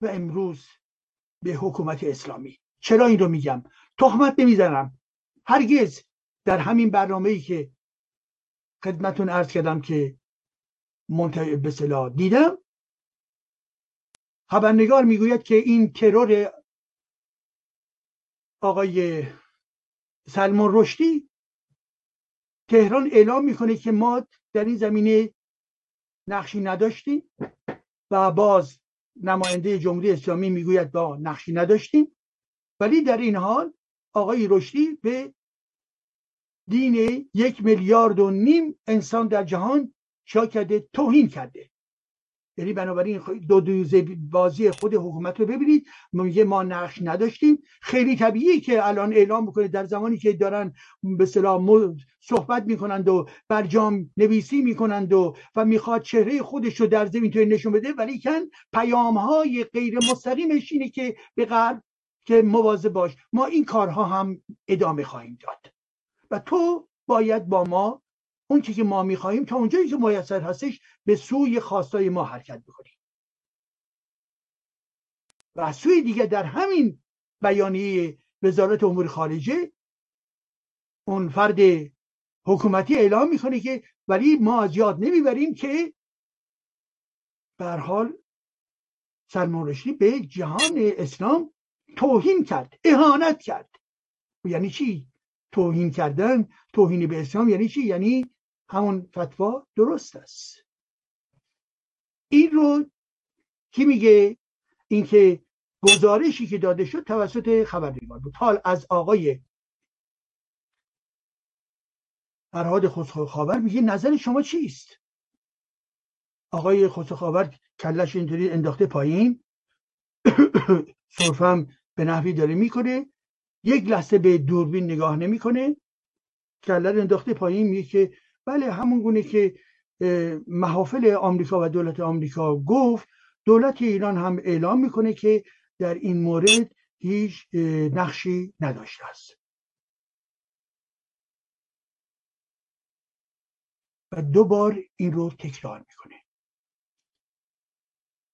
و امروز به حکومت اسلامی. چرا این رو میگم؟ تهمت نمی‌زنم. هرگز در همین برنامه ای که خدمتون ارز کردم که منتهی به دیدم خبرنگار می‌گوید که این ترور آقای سلمان رشدی تهران اعلام می‌کنه که ما در این زمینه نقشی نداشتیم و باز نماینده جمهوری اسلامی می‌گوید با نقشی نداشتیم. ولی در این حال آقای رشدی به دین یک میلیارد و نیم انسان در جهان چا کرده توهین کرده. یعنی بنابراین دو دوزه بازی خود حکومت رو ببینید. میگه ما نقش نداشتیم. خیلی طبیعی که الان اعلام بکنه در زمانی که دارن به سلام صحبت می‌کنند و برجام نویسی می‌کنند و و می‌خواد چهره خودش رو در زمین توی نشون بده. ولی کن پیام های غیر مستقیمش اینه که به غرب که مواظب باش. ما این کارها هم ادامه خواهیم داد. و تو باید با ما اون که ما می‌خواهیم تا اونجایی که میسر هستش به سوی خواستای ما حرکت بکنیم. و سوی دیگه در همین بیانیه وزارت امور خارجه اون فرد حکومتی اعلام می‌کنه که ولی ما از یاد نمی‌بریم که بر حال سلمان به جهان اسلام توهین کرد اهانت کرد. یعنی چی؟ توهین کردن توهین به اسلام یعنی چی؟ یعنی همون فتوا درست است. این رو کی میگه؟ اینکه گزارشی که داده شد توسط خبرنگار بود. حال از آقای فرهاد خسرو میگه نظر شما چیست؟ آقای خسرو کلش اینطوری انداخته پایین. *coughs* صرفم به نحوی داره می‌کنه. یک لحظه به دوربین نگاه نمی‌کنه. کله انداخته پایین میگه که بله همون گونه که محافل آمریکا و دولت آمریکا گفت دولت ایران هم اعلام می‌کنه که در این مورد هیچ نقشی نداشته است. و دو بار این رو تکرار می‌کنه.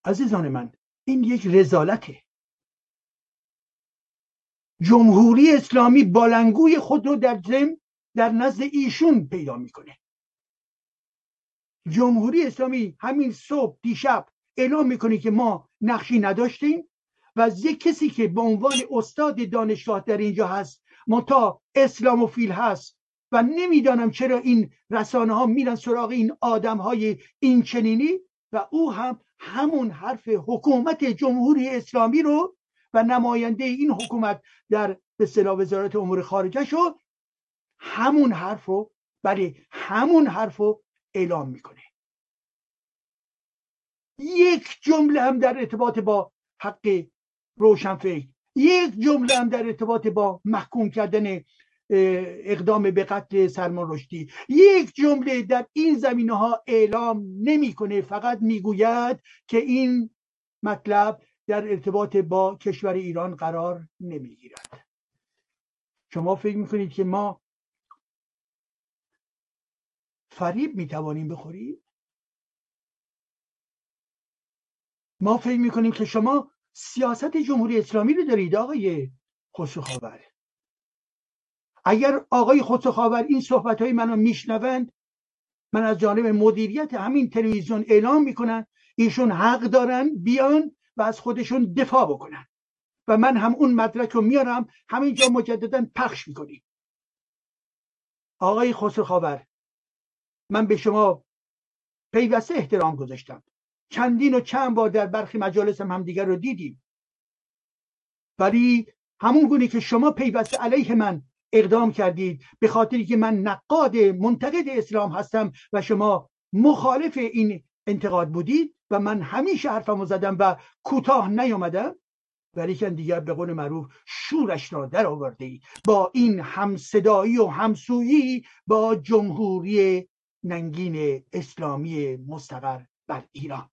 عزیزان من این یک رزالته. جمهوری اسلامی بالنگوی خود رو در زم در نزد ایشون پیدا می‌کنه. جمهوری اسلامی همین صبح دیشب اعلام می‌کنه که ما نقشی نداشتیم و از یک کسی که به عنوان استاد دانشگاه در اینجا هست تا اسلاموفیل هست و نمی‌دانم چرا این رسانه ها میرن سراغ این آدم های این چنینی و او هم همون حرف حکومت جمهوری اسلامی رو و نماینده این حکومت در به وزارت امور خارجه شد. همون حرف رو برای همون حرف رو اعلام می‌کنه. یک جمله هم در ارتباط با حق روشنفکر یک جمله هم در ارتباط با محکوم کردن اقدام به قتل سلمان رشدی. یک جمله در این زمینه ها اعلام نمی‌کنه فقط می‌گوید که این مطلب در ارتباط با کشور ایران قرار نمی‌گیرد. شما فکر می‌کنید که ما فریب می‌توانیم بخوریم؟ ما فکر می‌کنیم که شما سیاست جمهوری اسلامی رو دارید آقای خسرو اگر آقای خسرو این صحبت های منو میشنوند من از جانب مدیریت همین تلویزیون اعلام می‌کنن ایشون حق دارن بیان و از خودشون دفاع بکنن. و من هم اون مدرک رو میارم همینجا مجددا پخش می‌کنیم. آقای خسرو من به شما پیوسته احترام گذاشتم. چندین و چند بار در برخی مجالس هم همدیگر رو دیدیم. ولی همون گونه که شما پیوسته علیه من اقدام کردید به خاطری که من نقاد منتقد اسلام هستم و شما مخالف این انتقاد بودید و من همیشه حرفمو زدم و کوتاه نیامدم ولیکن دیگر به قول معروف شورش را در آورده با این همصدایی و همسویی با جمهوری ننگین اسلامی مستقر بر ایران.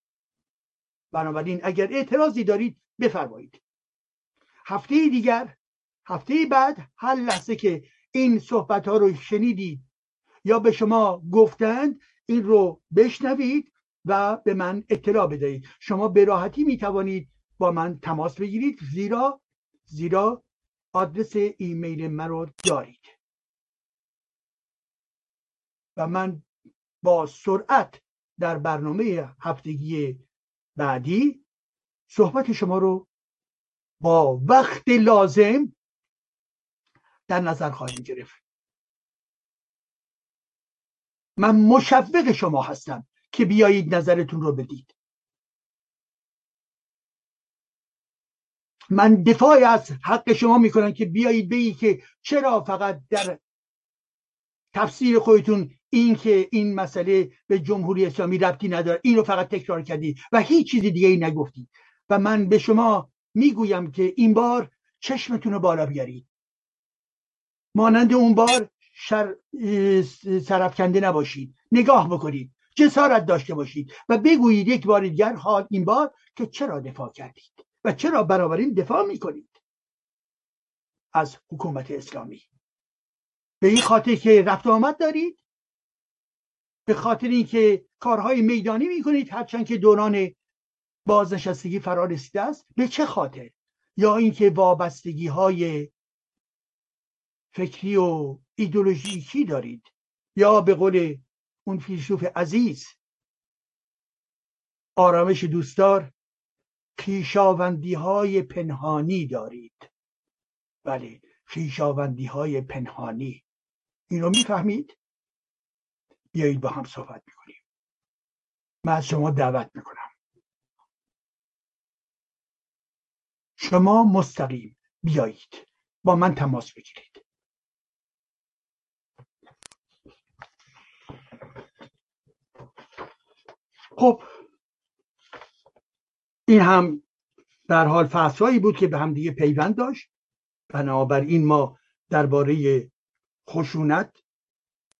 بنابراین اگر اعتراضی دارید بفرمایید. هفته دیگر هفته بعد هر لحظه که این صحبت ها رو شنیدید یا به شما گفتند این رو بشنوید و به من اطلاع بدهید. شما به راحتی می توانید با من تماس بگیرید زیرا زیرا آدرس ایمیل من رو دارید. و من با سرعت در برنامه هفتگی بعدی صحبت شما رو با وقت لازم در نظر خواهیم گرفت. من مشوق شما هستم که بیایید نظرتون رو بدید. من دفاع از حق شما می‌کنم که بیایید بگید که چرا فقط در تفسیر خودتون این که این مسئله به جمهوری اسلامی ربطی نداره. این رو فقط تکرار کردی و هیچ چیز دیگه ای نگفتی. و من به شما می‌گویم که این بار چشمتون رو بالا بیارید. مانند اون بار شر... سرفکنده نباشید. نگاه بکنید. جسارت داشته باشید. و بگویید یک بار دیگر حال این بار که چرا دفاع کردید و چرا بنابراین دفاع می‌کنید. از حکومت اسلامی. به این خاطر که رفت آمد دارید. به خاطر اینکه کارهای میدانی می‌کنید هرچند که دوران بازنشستگی فرا رسیده است. به چه خاطر؟ یا اینکه وابستگی های فکری و ایدولوژیکی دارید؟ یا به قول اون فیلسوف عزیز آرامش دوستدار خیشاوندی های پنهانی دارید. بله خیشاوندی های پنهانی. این رو می‌فهمید؟ بیایید با هم صحبت می‌کنیم. من از شما دعوت می‌کنم. شما مستقیم بیایید. با من تماس بگیرید. خب این هم در حال فصلهایی بود که به هم دیگه پیوند داشت. بنابراین ما درباره خشونت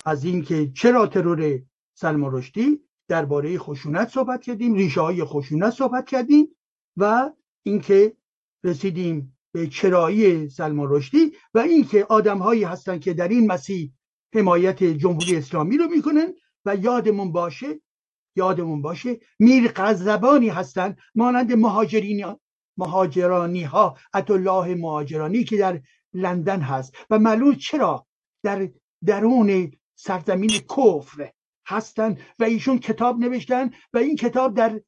از اینکه چرا ترور سلمان رشدی درباره خشونت صحبت کردیم ریشه های خشونت صحبت کردیم و اینکه رسیدیم به چرایی سلمان رشدی و اینکه آدم هایی هستند که در این مسیح حمایت جمهوری اسلامی رو می‌کنن و یادمون باشه یادمون باشه میر قذبانی هستند مانند مهاجرین مهاجرانی ها الله مهاجرانی که در لندن هست. و معلوم چرا در درون سرزمین کفر هستند و ایشون کتاب نوشتن و این کتاب در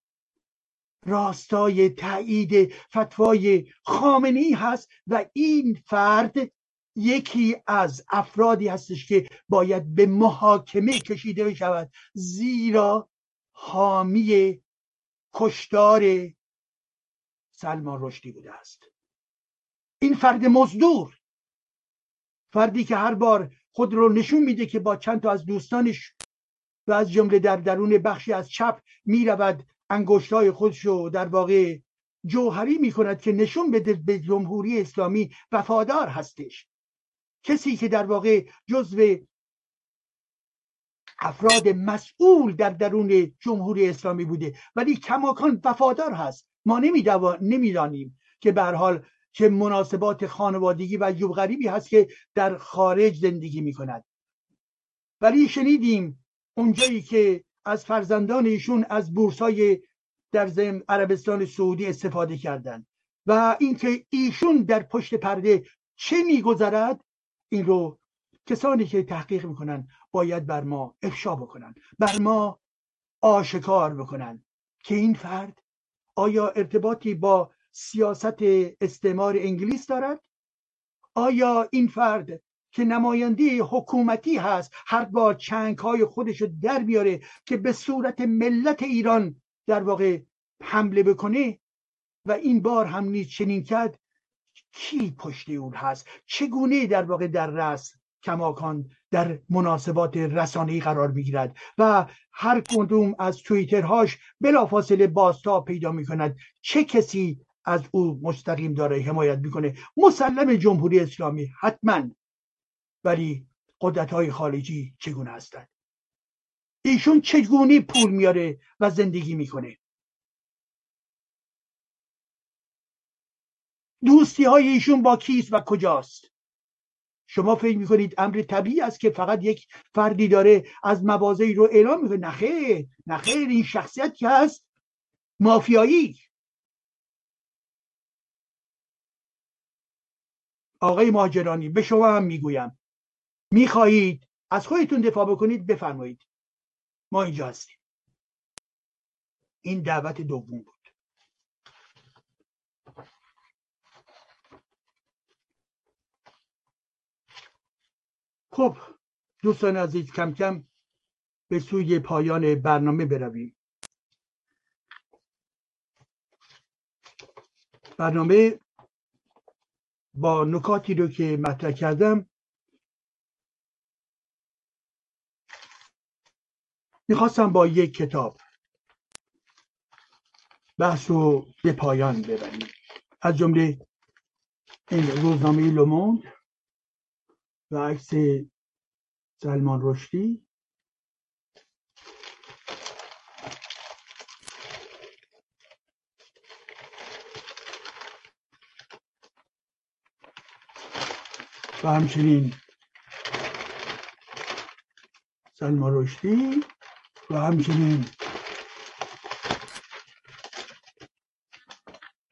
راستای تایید فتوای خامنی هست و این فرد یکی از افرادی هستش که باید به محاکمه کشیده بشود زیرا حامی کشتار سلمان رشدی بوده است. این فرد مزدور فردی که هر بار خود رو نشون میده که با چند تا از دوستانش و از جمله در درون بخشی از چپ می‌رود انگشتای خودش رو در واقع جوهری می‌کند که نشون بده به جمهوری اسلامی وفادار هستش. کسی که در واقع جزو افراد مسئول در درون جمهوری اسلامی بوده ولی کماکان وفادار هست. ما نمی‌دانیم که به حال چه مناسبات خانوادگی و عجوب غریبی هست که در خارج زندگی می کند ولی شنیدیم اونجایی که از فرزندان ایشون از بورسای در زم عربستان سعودی استفاده کردند و اینکه ایشون در پشت پرده چه میگذرد این رو کسانی که تحقیق می‌کنن باید بر ما افشا بکنن بر ما آشکار بکنن که این فرد آیا ارتباطی با سیاست استعمار انگلیس دارد؟ آیا این فرد که نماینده حکومتی هست هر بار چنگ های خودش رو در بیاره که به صورت ملت ایران در واقع حمله بکنه؟ و این بار هم نیز چنین کرد کی پشت اون هست؟ چگونه در واقع در رس کماکان در مناسبات رسانه‌ای قرار می‌گیرد؟ و هر کدوم از توییترهاش بلافاصله باستا پیدا می‌کند. چه کسی از او مستقیم داره حمایت می‌کنه. مسلم جمهوری اسلامی حتما ولی قدرت های خارجی چگونه هستند؟ ایشون چگونه پول میاره و زندگی می‌کنه؟ دوستی های ایشون با کیست و کجاست؟ شما فکر می‌کنید امر طبیعی است که فقط یک فردی داره از موازهی رو اعلام می‌کنه؟ نخیر نخیر این شخصیت که هست مافیایی. آقای ماجرانی به شما هم می‌گویم. می‌خواهید از خودتون دفاع بکنید بفرمایید. ما اینجا هستیم. این دعوت دوم بود. خب دوستان عزیز کم کم به سوی پایان برنامه برویم. برنامه با نکاتی رو که مطرح کردم. می‌خواستم با یک کتاب بحث رو به پایان ببریم. از جمله این روزنامه لوموند و عکس سلمان رشدی. و همچنین سلمان رشدی و همچنین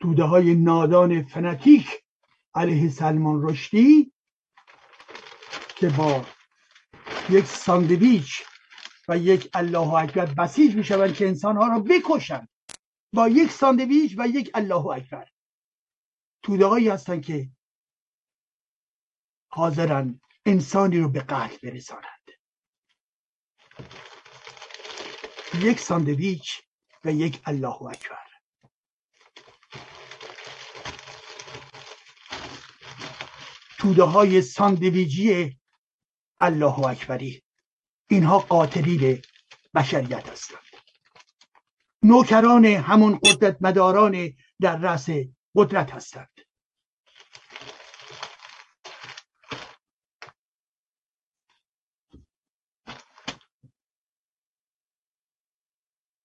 توده های نادان فنتیک علیه سلمان رشدی که با یک ساندویچ و یک الله اکبر بسیج می‌شوند که انسانها را بکشند. با یک ساندویچ و یک الله اکبر. توده هایی هستند که حاضرن انسانی رو به قتل برسانند. یک ساندویچ و یک الله اکبر. توده های ساندویجی الله اکبری اینها قاتلین بشریت هستند. نوکران همون قدرت مداران در رأس قدرت هستند.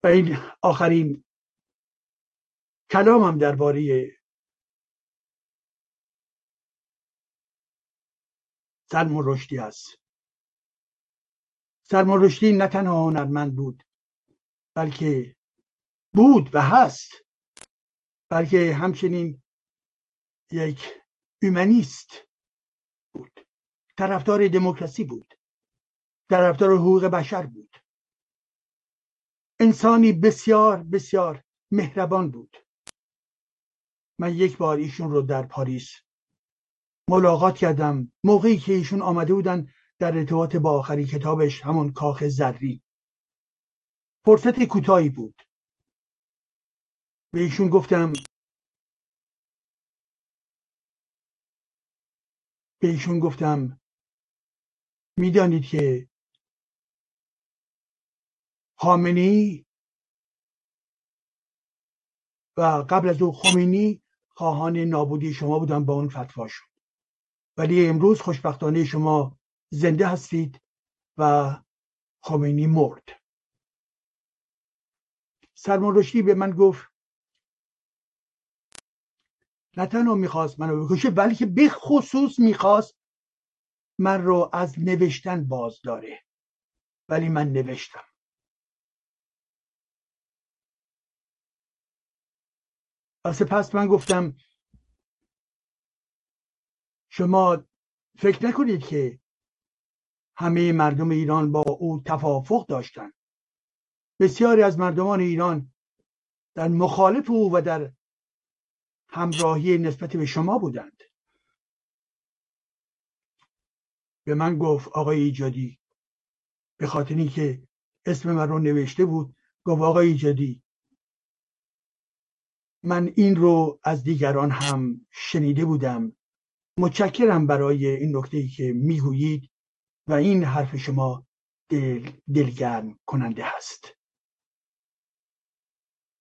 و این آخرین کلامم درباره سلمان رشدی است. سلمان رشدی نه تنها هنرمند بود بلکه بود و هست بلکه همچنین یک اومنیست بود. طرفدار دموکراسی بود. طرفدار حقوق بشر بود. انسانی بسیار بسیار مهربان بود. من یک بار ایشون رو در پاریس ملاقات کردم. موقعی که ایشون آمده بودن در ارتباط با آخری کتابش همون کاخ زری فرصت کوتاهی بود. به ایشون گفتم به ایشون گفتم می‌دانید که خامنی و قبل از او خمینی خواهان نابودی شما بودن با اون فتواشون ولی امروز خوشبختانه شما زنده هستید و خمینی مرد. سلمان رشدی به من گفت نه تنها می‌خواست منو بکشه بلکه به خصوص می‌خواست من رو از نوشتن باز داره ولی من نوشتم. و سپس من گفتم شما فکر نکنید که همه مردم ایران با او توافق داشتند بسیاری از مردمان ایران در مخالف او و در همراهی نسبت به شما بودند. به من گفت آقای ایجادی به خاطر اینکه اسم من رو نوشته بود گفت آقای ایجادی من این رو از دیگران هم شنیده بودم. متشکرم برای این نکته ای که می‌گویید و این حرف شما دل، دلگرم کننده هست.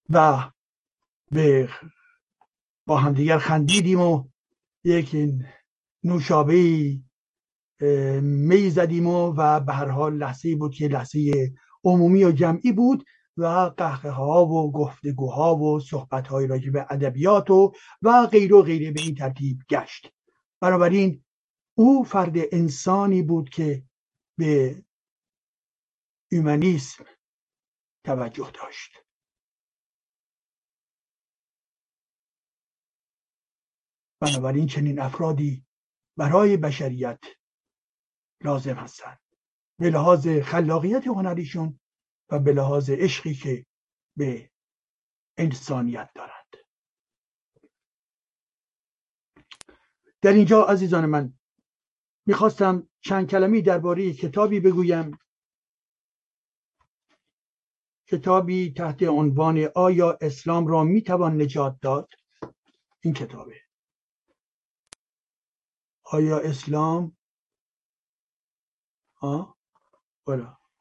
و به با همدیگر خندیدیم و یک نوشابه می زدیم و, و به هر حال لحظه بود که لحظه عمومی و جمعی بود. و قهقه ها و گفتگوها و صحبت های راجع به ادبیات و و غیر و غیره به این ترتیب گشت. بنابراین او فرد انسانی بود که به اومانیسم توجه داشت. بنابراین چنین افرادی برای بشریت لازم هستند. به لحاظ خلاقیت هنریشون و به لحاظ عشقی که به انسانیت دارند. در اینجا عزیزان من می‌خواستم چند کلمی درباره کتابی بگویم. کتابی تحت عنوان آیا اسلام را می‌توان نجات داد؟ این کتابه. آیا اسلام؟ آه؟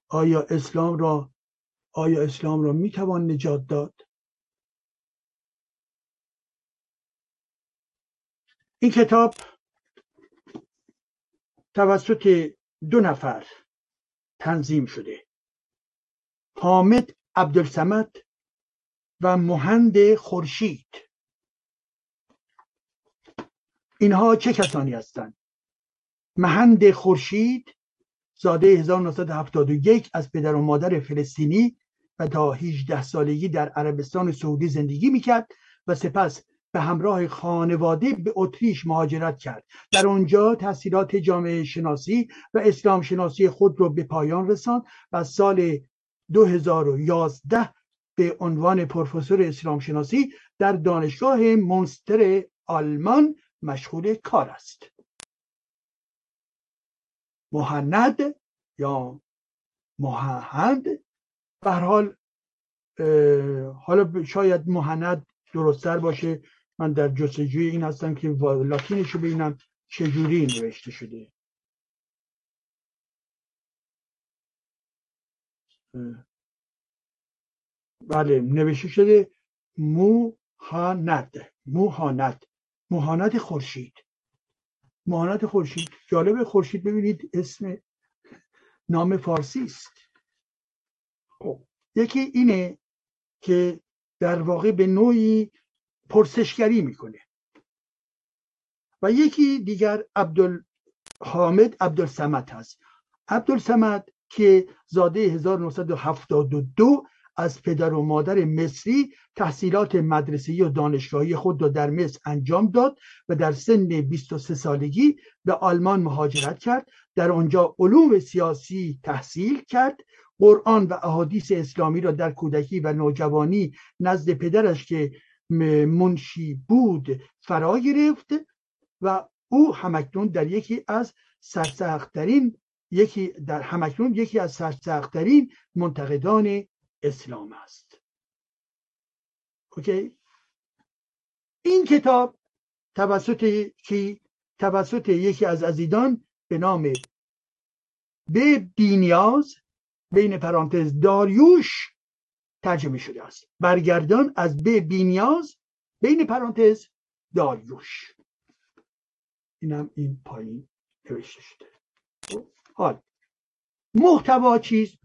آیا اسلام را آیا اسلام را می‌توان نجات داد؟ این کتاب توسط دو نفر تنظیم شده. حامد عبدالسمد و مهند خورشید. اینها چه کسانی هستند؟ مهند خورشید زاده 1971 از پدر و مادر فلسطینی تا 18 سالگی در عربستان سعودی زندگی می‌کرد و سپس به همراه خانواده به اتریش مهاجرت کرد. در آنجا تحصیلات جامعه شناسی و اسلام شناسی خود را به پایان رساند و سال 2011 به عنوان پروفسور اسلام شناسی در دانشگاه مونستر آلمان مشغول کار است. مهند یا مهند به حال حالا شاید مهند درستتر باشه. من در جستجوی این هستم که لاتینش رو ببینم چجوری نوشته شده. بله نوشته شده موهاند. موهاند. موهاند خورشید. موهاند خورشید. جالب خورشید ببینید اسم نام فارسی است. یکی اینه که در واقع به نوعی پرسشگری می‌کنه. و یکی دیگر عبدالحامد عبدالسمد هست. عبدالسمد که زاده 1972 از پدر و مادر مصری تحصیلات مدرسه‌ای و دانشگاهی خود را در مصر انجام داد و در سن 23 سالگی به آلمان مهاجرت کرد. در آنجا علوم سیاسی تحصیل کرد قرآن و احادیث اسلامی را در کودکی و نوجوانی نزد پدرش که منشی بود فرا گرفت و او همکنون در یکی از سرسختترین یکی در همکنون یکی از سرسختترین منتقدان اسلام است. اوکی؟ این کتاب توسط کی توسط یکی از عزیزان به نام به بینیاز بین پرانتز داریوش ترجمه شده است. برگردان از به بینیاز بین پرانتز داریوش. اینم این پایین نوشته شده. حال. محتوا چیز؟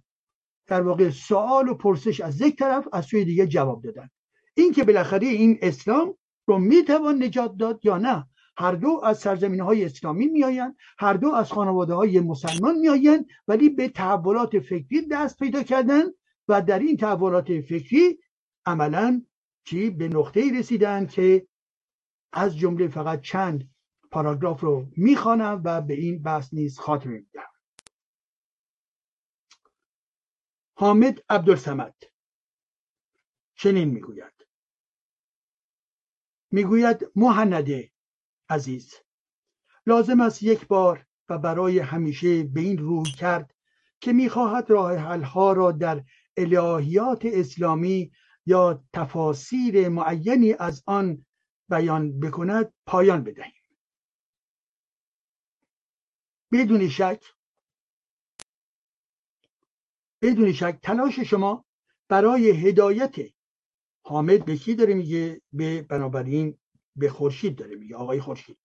در واقع سوال و پرسش از یک طرف از سوی دیگه جواب دادن. این که بالاخره این اسلام رو می‌توان نجات داد یا نه؟ هر دو از سرزمین های اسلامی میآیند هر دو از خانواده های مسلمان میآیند ولی به تحولات فکری دست پیدا کردن و در این تحولات فکری عملا چی به نقطه رسیدن که از جمله فقط چند پاراگراف رو می‌خوانم و به این بحث نیز خاتمه میدم. حامد عبدالسمد چنین می‌گوید. می‌گوید مهنده عزیز. لازم است یک بار و برای همیشه به این روی کرد که می‌خواهد راه حلها را در الهیات اسلامی یا تفاسیر معینی از آن بیان بکند پایان بدهیم. بدون شک بدون شک تلاش شما برای هدایت حامد به کی داره میگه به بنابراین به خورشید داره میگه آقای خورشید.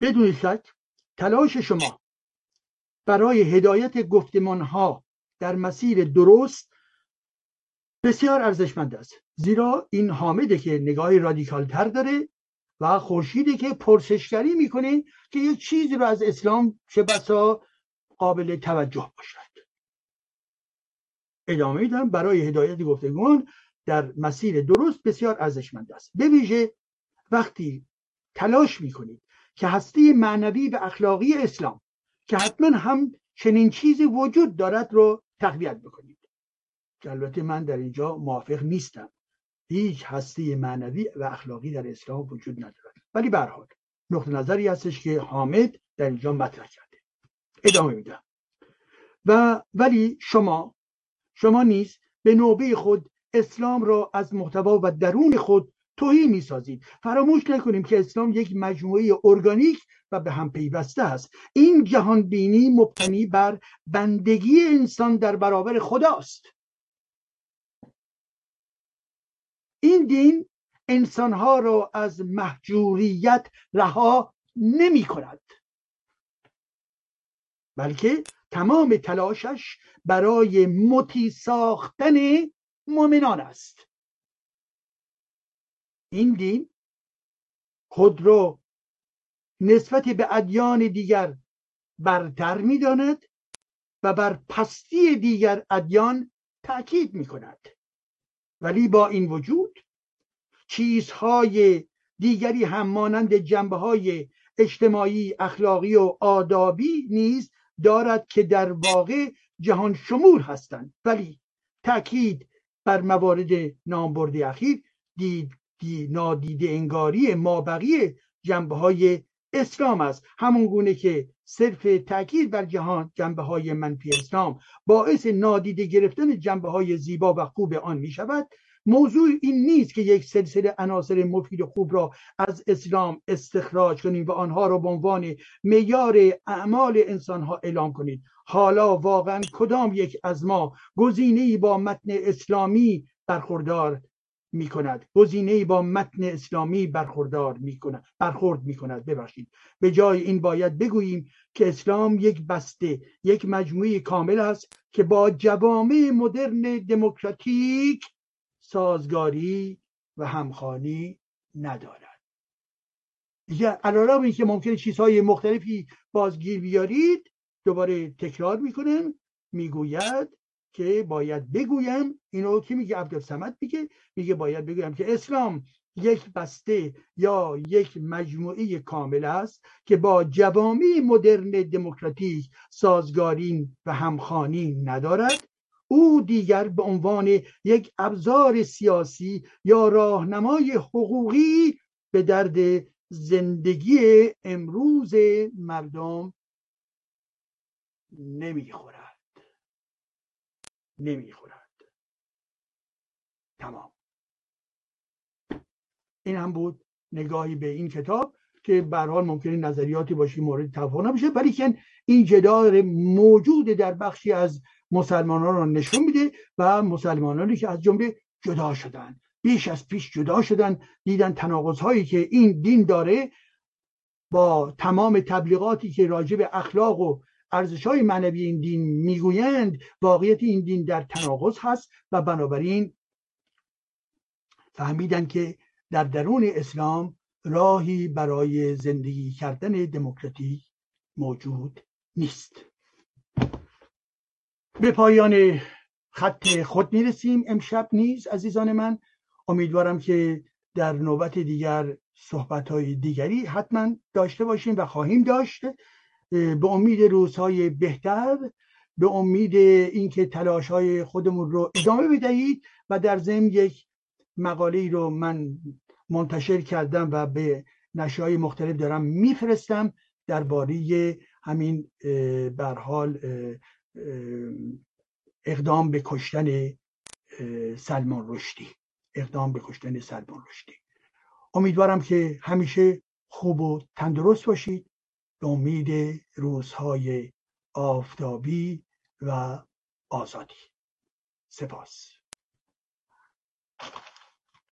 بدون شک تلاش شما برای هدایت گفتمان ها در مسیر درست بسیار ارزشمند است. زیرا این حامده که نگاهی رادیکال تر داره و خورشیدی که پرسشگری می‌کنه که یک چیزی رو از اسلام چه بسا قابل توجه باشد. ادامه میدم برای هدایت گفتگان در مسیر درست بسیار ارزشمند است. به ویژه وقتی تلاش می‌کنید که هستی معنوی و اخلاقی اسلام که حتما هم چنین چیزی وجود دارد رو تقویت بکنید. که البته من در اینجا موافق نیستم. هیچ هستی معنوی و اخلاقی در اسلام وجود ندارد. ولی به حال نقطه نظری هستش که حامد در اینجا مطرح کرده. ادامه میدم. و ولی شما شما نیز به نوبه خود اسلام را از محتوا و درون خود توهی می‌سازید. فراموش نکنیم که اسلام یک مجموعه ارگانیک و به هم پیوسته است. این جهان بینی مبتنی بر بندگی انسان در برابر خداست. این دین انسانها را از محجوریت رها نمی کند بلکه تمام تلاشش برای متی ساختن مؤمنان است. این دین خود را نسبت به ادیان دیگر برتر می‌داند و بر پستی دیگر ادیان تاکید می کند ولی با این وجود چیزهای دیگری هم مانند جنبه های اجتماعی اخلاقی و آدابی نیز دارد که در واقع جهان شمول هستند. ولی تاکید بر موارد نامبرده اخیر دید دی نادیده انگاری مابقی جنبه های اسلام است. همون گونه که صرف تاکید بر جهان جنبه های منفی اسلام باعث نادیده گرفتن جنبه های زیبا و خوب آن می شود موضوع این نیست که یک سلسله عناصر مفید خوب را از اسلام استخراج کنیم و آنها را به عنوان معیار اعمال انسان ها اعلام کنید حالا واقعا کدام یک از ما گزینه با متن اسلامی برخوردار می کند گزینه با متن اسلامی برخوردار می کند برخورد می کند ببخشید. به جای این باید بگوییم که اسلام یک بسته یک مجموعه کامل است که با جوامع مدرن دموکراتیک سازگاری و همخانی ندارد. دیگه علیرغم اینکه ممکنه چیزهای مختلفی بازگیر بیارید دوباره تکرار می‌کنه می‌گوید که باید بگویم اینو که میگه؟ عبدالسمد میگه. میگه باید بگویم که اسلام یک بسته یا یک مجموعه کامل است که با جوامع مدرن دموکراتیک سازگاری و همخانی ندارد. او دیگر به عنوان یک ابزار سیاسی یا راهنمای حقوقی به درد زندگی امروز مردم نمی‌خورد. نمی‌خورد. تمام. این هم بود نگاهی به این کتاب که به حال ممکنه نظریاتی باشه مورد توافق نباشه ولی که این جدار موجود در بخشی از مسلمانان را نشون میده و مسلمانانی که از جمله جدا شدن بیش از پیش جدا شدن دیدن تناقض هایی که این دین داره با تمام تبلیغاتی که راجع به اخلاق و ارزش های معنوی این دین می‌گویند واقعیت این دین در تناقض هست و بنابراین فهمیدن که در درون اسلام راهی برای زندگی کردن دموکراتیک موجود نیست. به پایان خط خود می‌رسیم. امشب نیز عزیزان من امیدوارم که در نوبت دیگر صحبت های دیگری حتما داشته باشیم و خواهیم داشت. به امید روزهای بهتر به امید اینکه تلاش های خودمون رو ادامه بدهید و در ضمن یک مقاله رو من منتشر کردم و به نشای مختلف دارم میفرستم درباره همین بر حال اقدام به کشتن سلمان رشدی. اقدام به کشتن سلمان رشدی. امیدوارم که همیشه خوب و تندرست باشید به امید روزهای آفتابی و آزادی. سپاس.